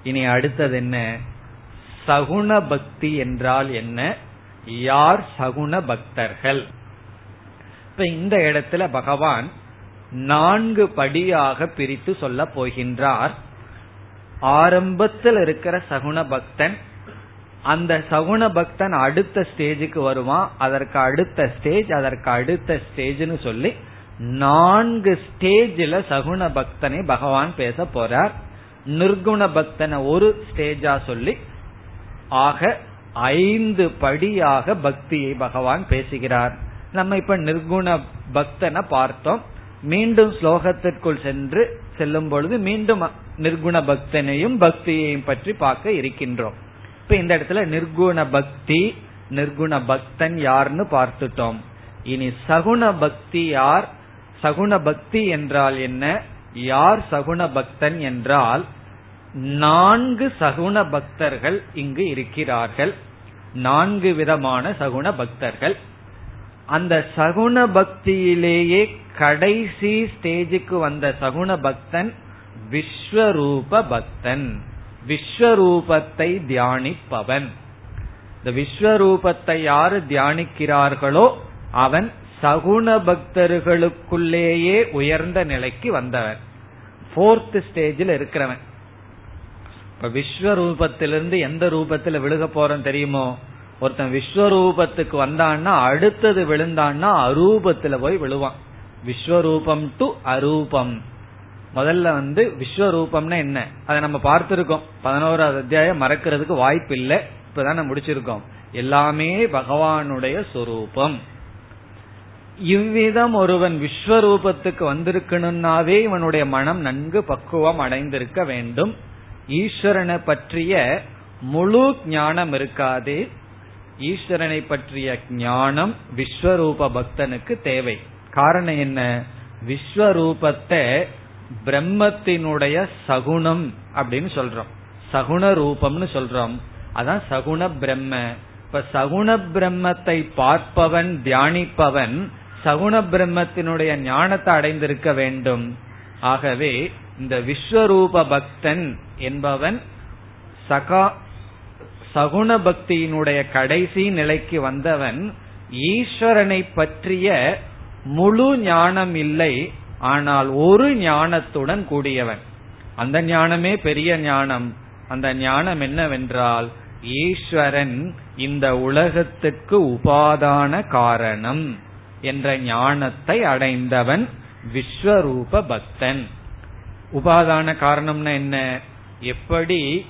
இனி அடுத்தது என்ன? சகுண பக்தி என்றால் என்ன? யார் சகுண பக்தர்கள்? இப்ப இந்த இடத்துல பகவான் நான்கு படியாக பிரித்து சொல்ல போகின்றார். ஆரம்பத்தில் இருக்கிற சகுண பக்தன் அந்த சகுண பக்தன் அடுத்த ஸ்டேஜுக்கு வருவான். அதற்கு அடுத்த ஸ்டேஜ் அதற்கு அடுத்த ஸ்டேஜ்னு சொல்லி நான்கு ஸ்டேஜில் சகுண பக்தனை பகவான் பேச போறார். நிர்குண பக்தனை ஒரு ஸ்டேஜா சொல்லி ஆக ஐந்து படியாக பக்தியை பகவான் பேசுகிறார். நம்ம இப்ப நிர்குண பக்தனை பார்த்தோம். மீண்டும் ஸ்லோகத்திற்குள் சென்று செல்லும் பொழுது மீண்டும் நிர்குண பக்தனையும் பக்தியையும் பற்றி பார்க்க இருக்கின்றோம். இப்ப இந்த இடத்துல நிர்குண பக்தி நிர்குண பக்தன் யார்னு பார்த்துட்டோம். இனி சகுண பக்தி யார்? சகுண பக்தி என்றால் என்ன? யார் சகுண பக்தன் என்றால் நான்கு சகுண பக்தர்கள் இங்கு இருக்கிறார்கள். நான்கு விதமான சகுண பக்தர்கள். அந்த சகுண பக்தியிலேயே கடைசி ஸ்டேஜுக்கு வந்த சகுண பக்தன் விஸ்வரூப பக்தன். விஸ்வரூபத்தை தியானிப்பவன். இந்த விஸ்வரூபத்தை யாரு தியானிக்கிறார்களோ அவன் சகுண பக்தர்களுக்குள்ளேயே உயர்ந்த நிலைக்கு வந்தவன். போர்த் ஸ்டேஜில் இருக்கிறவன். இப்ப விஸ்வரூபத்திலிருந்து எந்த ரூபத்துல விழுக போறோம் தெரியுமோ? ஒருத்தன் விஸ்வரூபத்துக்கு வந்தான்னா அடுத்தது விழுந்தான்னா அரூபத்துல போய் விழுவான். விஸ்வரூபம் டு அரூபம். முதல்ல வந்து விஸ்வரூபம்னா என்ன? அதை நம்ம பார்த்திருக்கோம். பதினோராவது அத்தியாயம் மறக்கிறதுக்கு வாய்ப்பு இல்லை இப்பதான் முடிச்சிருக்கோம். எல்லாமே பகவானுடைய சொரூபம். இவ்விதம் ஒருவன் விஸ்வரூபத்துக்கு வந்திருக்கணும்னாவே இவனுடைய மனம் நன்கு பக்குவம் அடைந்திருக்க வேண்டும். ஈஸ்வரனை பற்றிய முழு ஞானம் இருக்காது. ஈஸ்வரனை பற்றிய ஞானம் விஸ்வரூப பக்தனுக்கு தேவை. காரணம் என்ன? விஸ்வரூபத்தை பிரம்மத்தினுடைய சகுணம் அப்படின்னு சொல்றோம். சகுண ரூபம்னு சொல்றோம். அதான் சகுண பிரம்ம. இப்ப சகுண பிரம்மத்தை பார்ப்பவன் தியானிப்பவன் சகுண பிரம்மத்தினுடைய ஞானத்தை அடைந்திருக்க வேண்டும். ஆகவே இந்த விஸ்வரூப பக்தன் என்பவன் சகா சகுண பக்தியினுடைய கடைசி நிலைக்கு வந்தவன் ஈஸ்வரனை பற்றிய முழு ஞானம் இல்லை ஆனால் ஒரு ஞானத்துடன் கூடியவன். அந்த ஞானமே பெரிய ஞானம். அந்த ஞானம் என்னவென்றால் ஈஸ்வரன் இந்த உலகத்துக்கு உபாதான காரணம். என்ற ஞானத்தை அடைந்தவன் விஸ்வரூப பக்தன். உபாதான காரணம்னா என்ன? எப்படி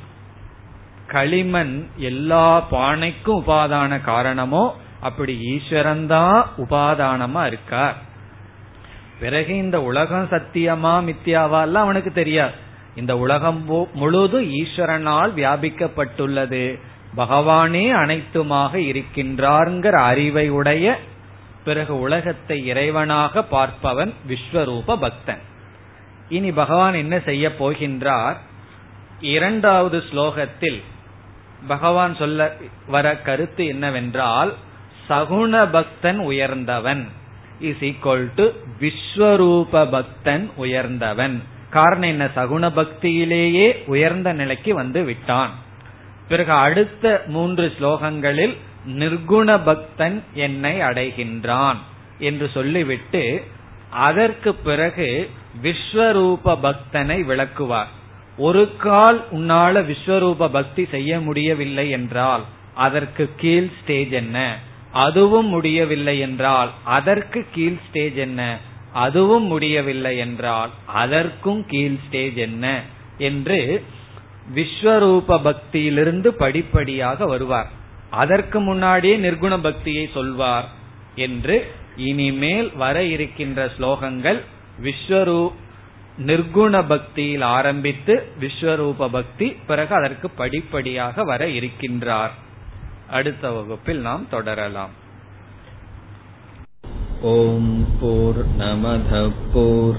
களிமண் எல்லா பானைக்கும் உபாதான காரணமோ அப்படி ஈஸ்வரன் தான் உபாதானமா இருக்கார். பிறகு இந்த உலகம் சத்தியமா மித்தியாவா எல்லாம் அவனுக்கு தெரியாது. இந்த உலகம் முழுதும் ஈஸ்வரனால் வியாபிக்கப்பட்டுள்ளது. பகவானே அனைத்துமாக இருக்கின்றார்ங்கிற அறிவை உடைய பிறகு உலகத்தை இறைவனாக பார்ப்பவன் விஸ்வரூப பக்தன். இனி பகவான் என்ன செய்ய போகின்றார்? இரண்டாவது ஸ்லோகத்தில் பகவான் சொல்ல வர கருத்து என்னவென்றால் சகுண பக்தன் உயர்ந்தவன் இஸ் ஈக்வல் டு விஸ்வரூப பக்தன் உயர்ந்தவன். காரணம் என்ன? சகுண பக்தியிலேயே உயர்ந்த நிலைக்கு வந்து விட்டான். பிறகு அடுத்த மூன்று ஸ்லோகங்களில் நிர்குண பக்தன் என்னை அடைகின்றான் என்று சொல்லிவிட்டு அதற்கு பிறகு விஸ்வரூப பக்தனை விளக்குவார். ஒரு கால் உன்னால விஸ்வரூப பக்தி செய்ய முடியவில்லை என்றால் அதற்கு கீழ் ஸ்டேஜ் என்ன? அதுவும் முடியவில்லை என்றால் அதற்கு கீழ் ஸ்டேஜ் என்ன? அதுவும் முடியவில்லை என்றால் அதற்கும் கீழ் ஸ்டேஜ் என்ன? என்று விஸ்வரூப பக்தியிலிருந்து படிப்படியாக வருவார். அதற்கு முன்னாடியே நிர்குண பக்தியை சொல்வார் என்று இனிமேல் வர இருக்கின்ற ஸ்லோகங்கள் விஸ்வரூ நிர்குண பக்தியில் ஆரம்பித்து விஸ்வரூப பக்தி பிறகு அதற்கு படிப்படியாக வர இருக்கின்றார். அடுத்த வகுப்பில் நாம் தொடரலாம். ஓம் போர் நமத போர்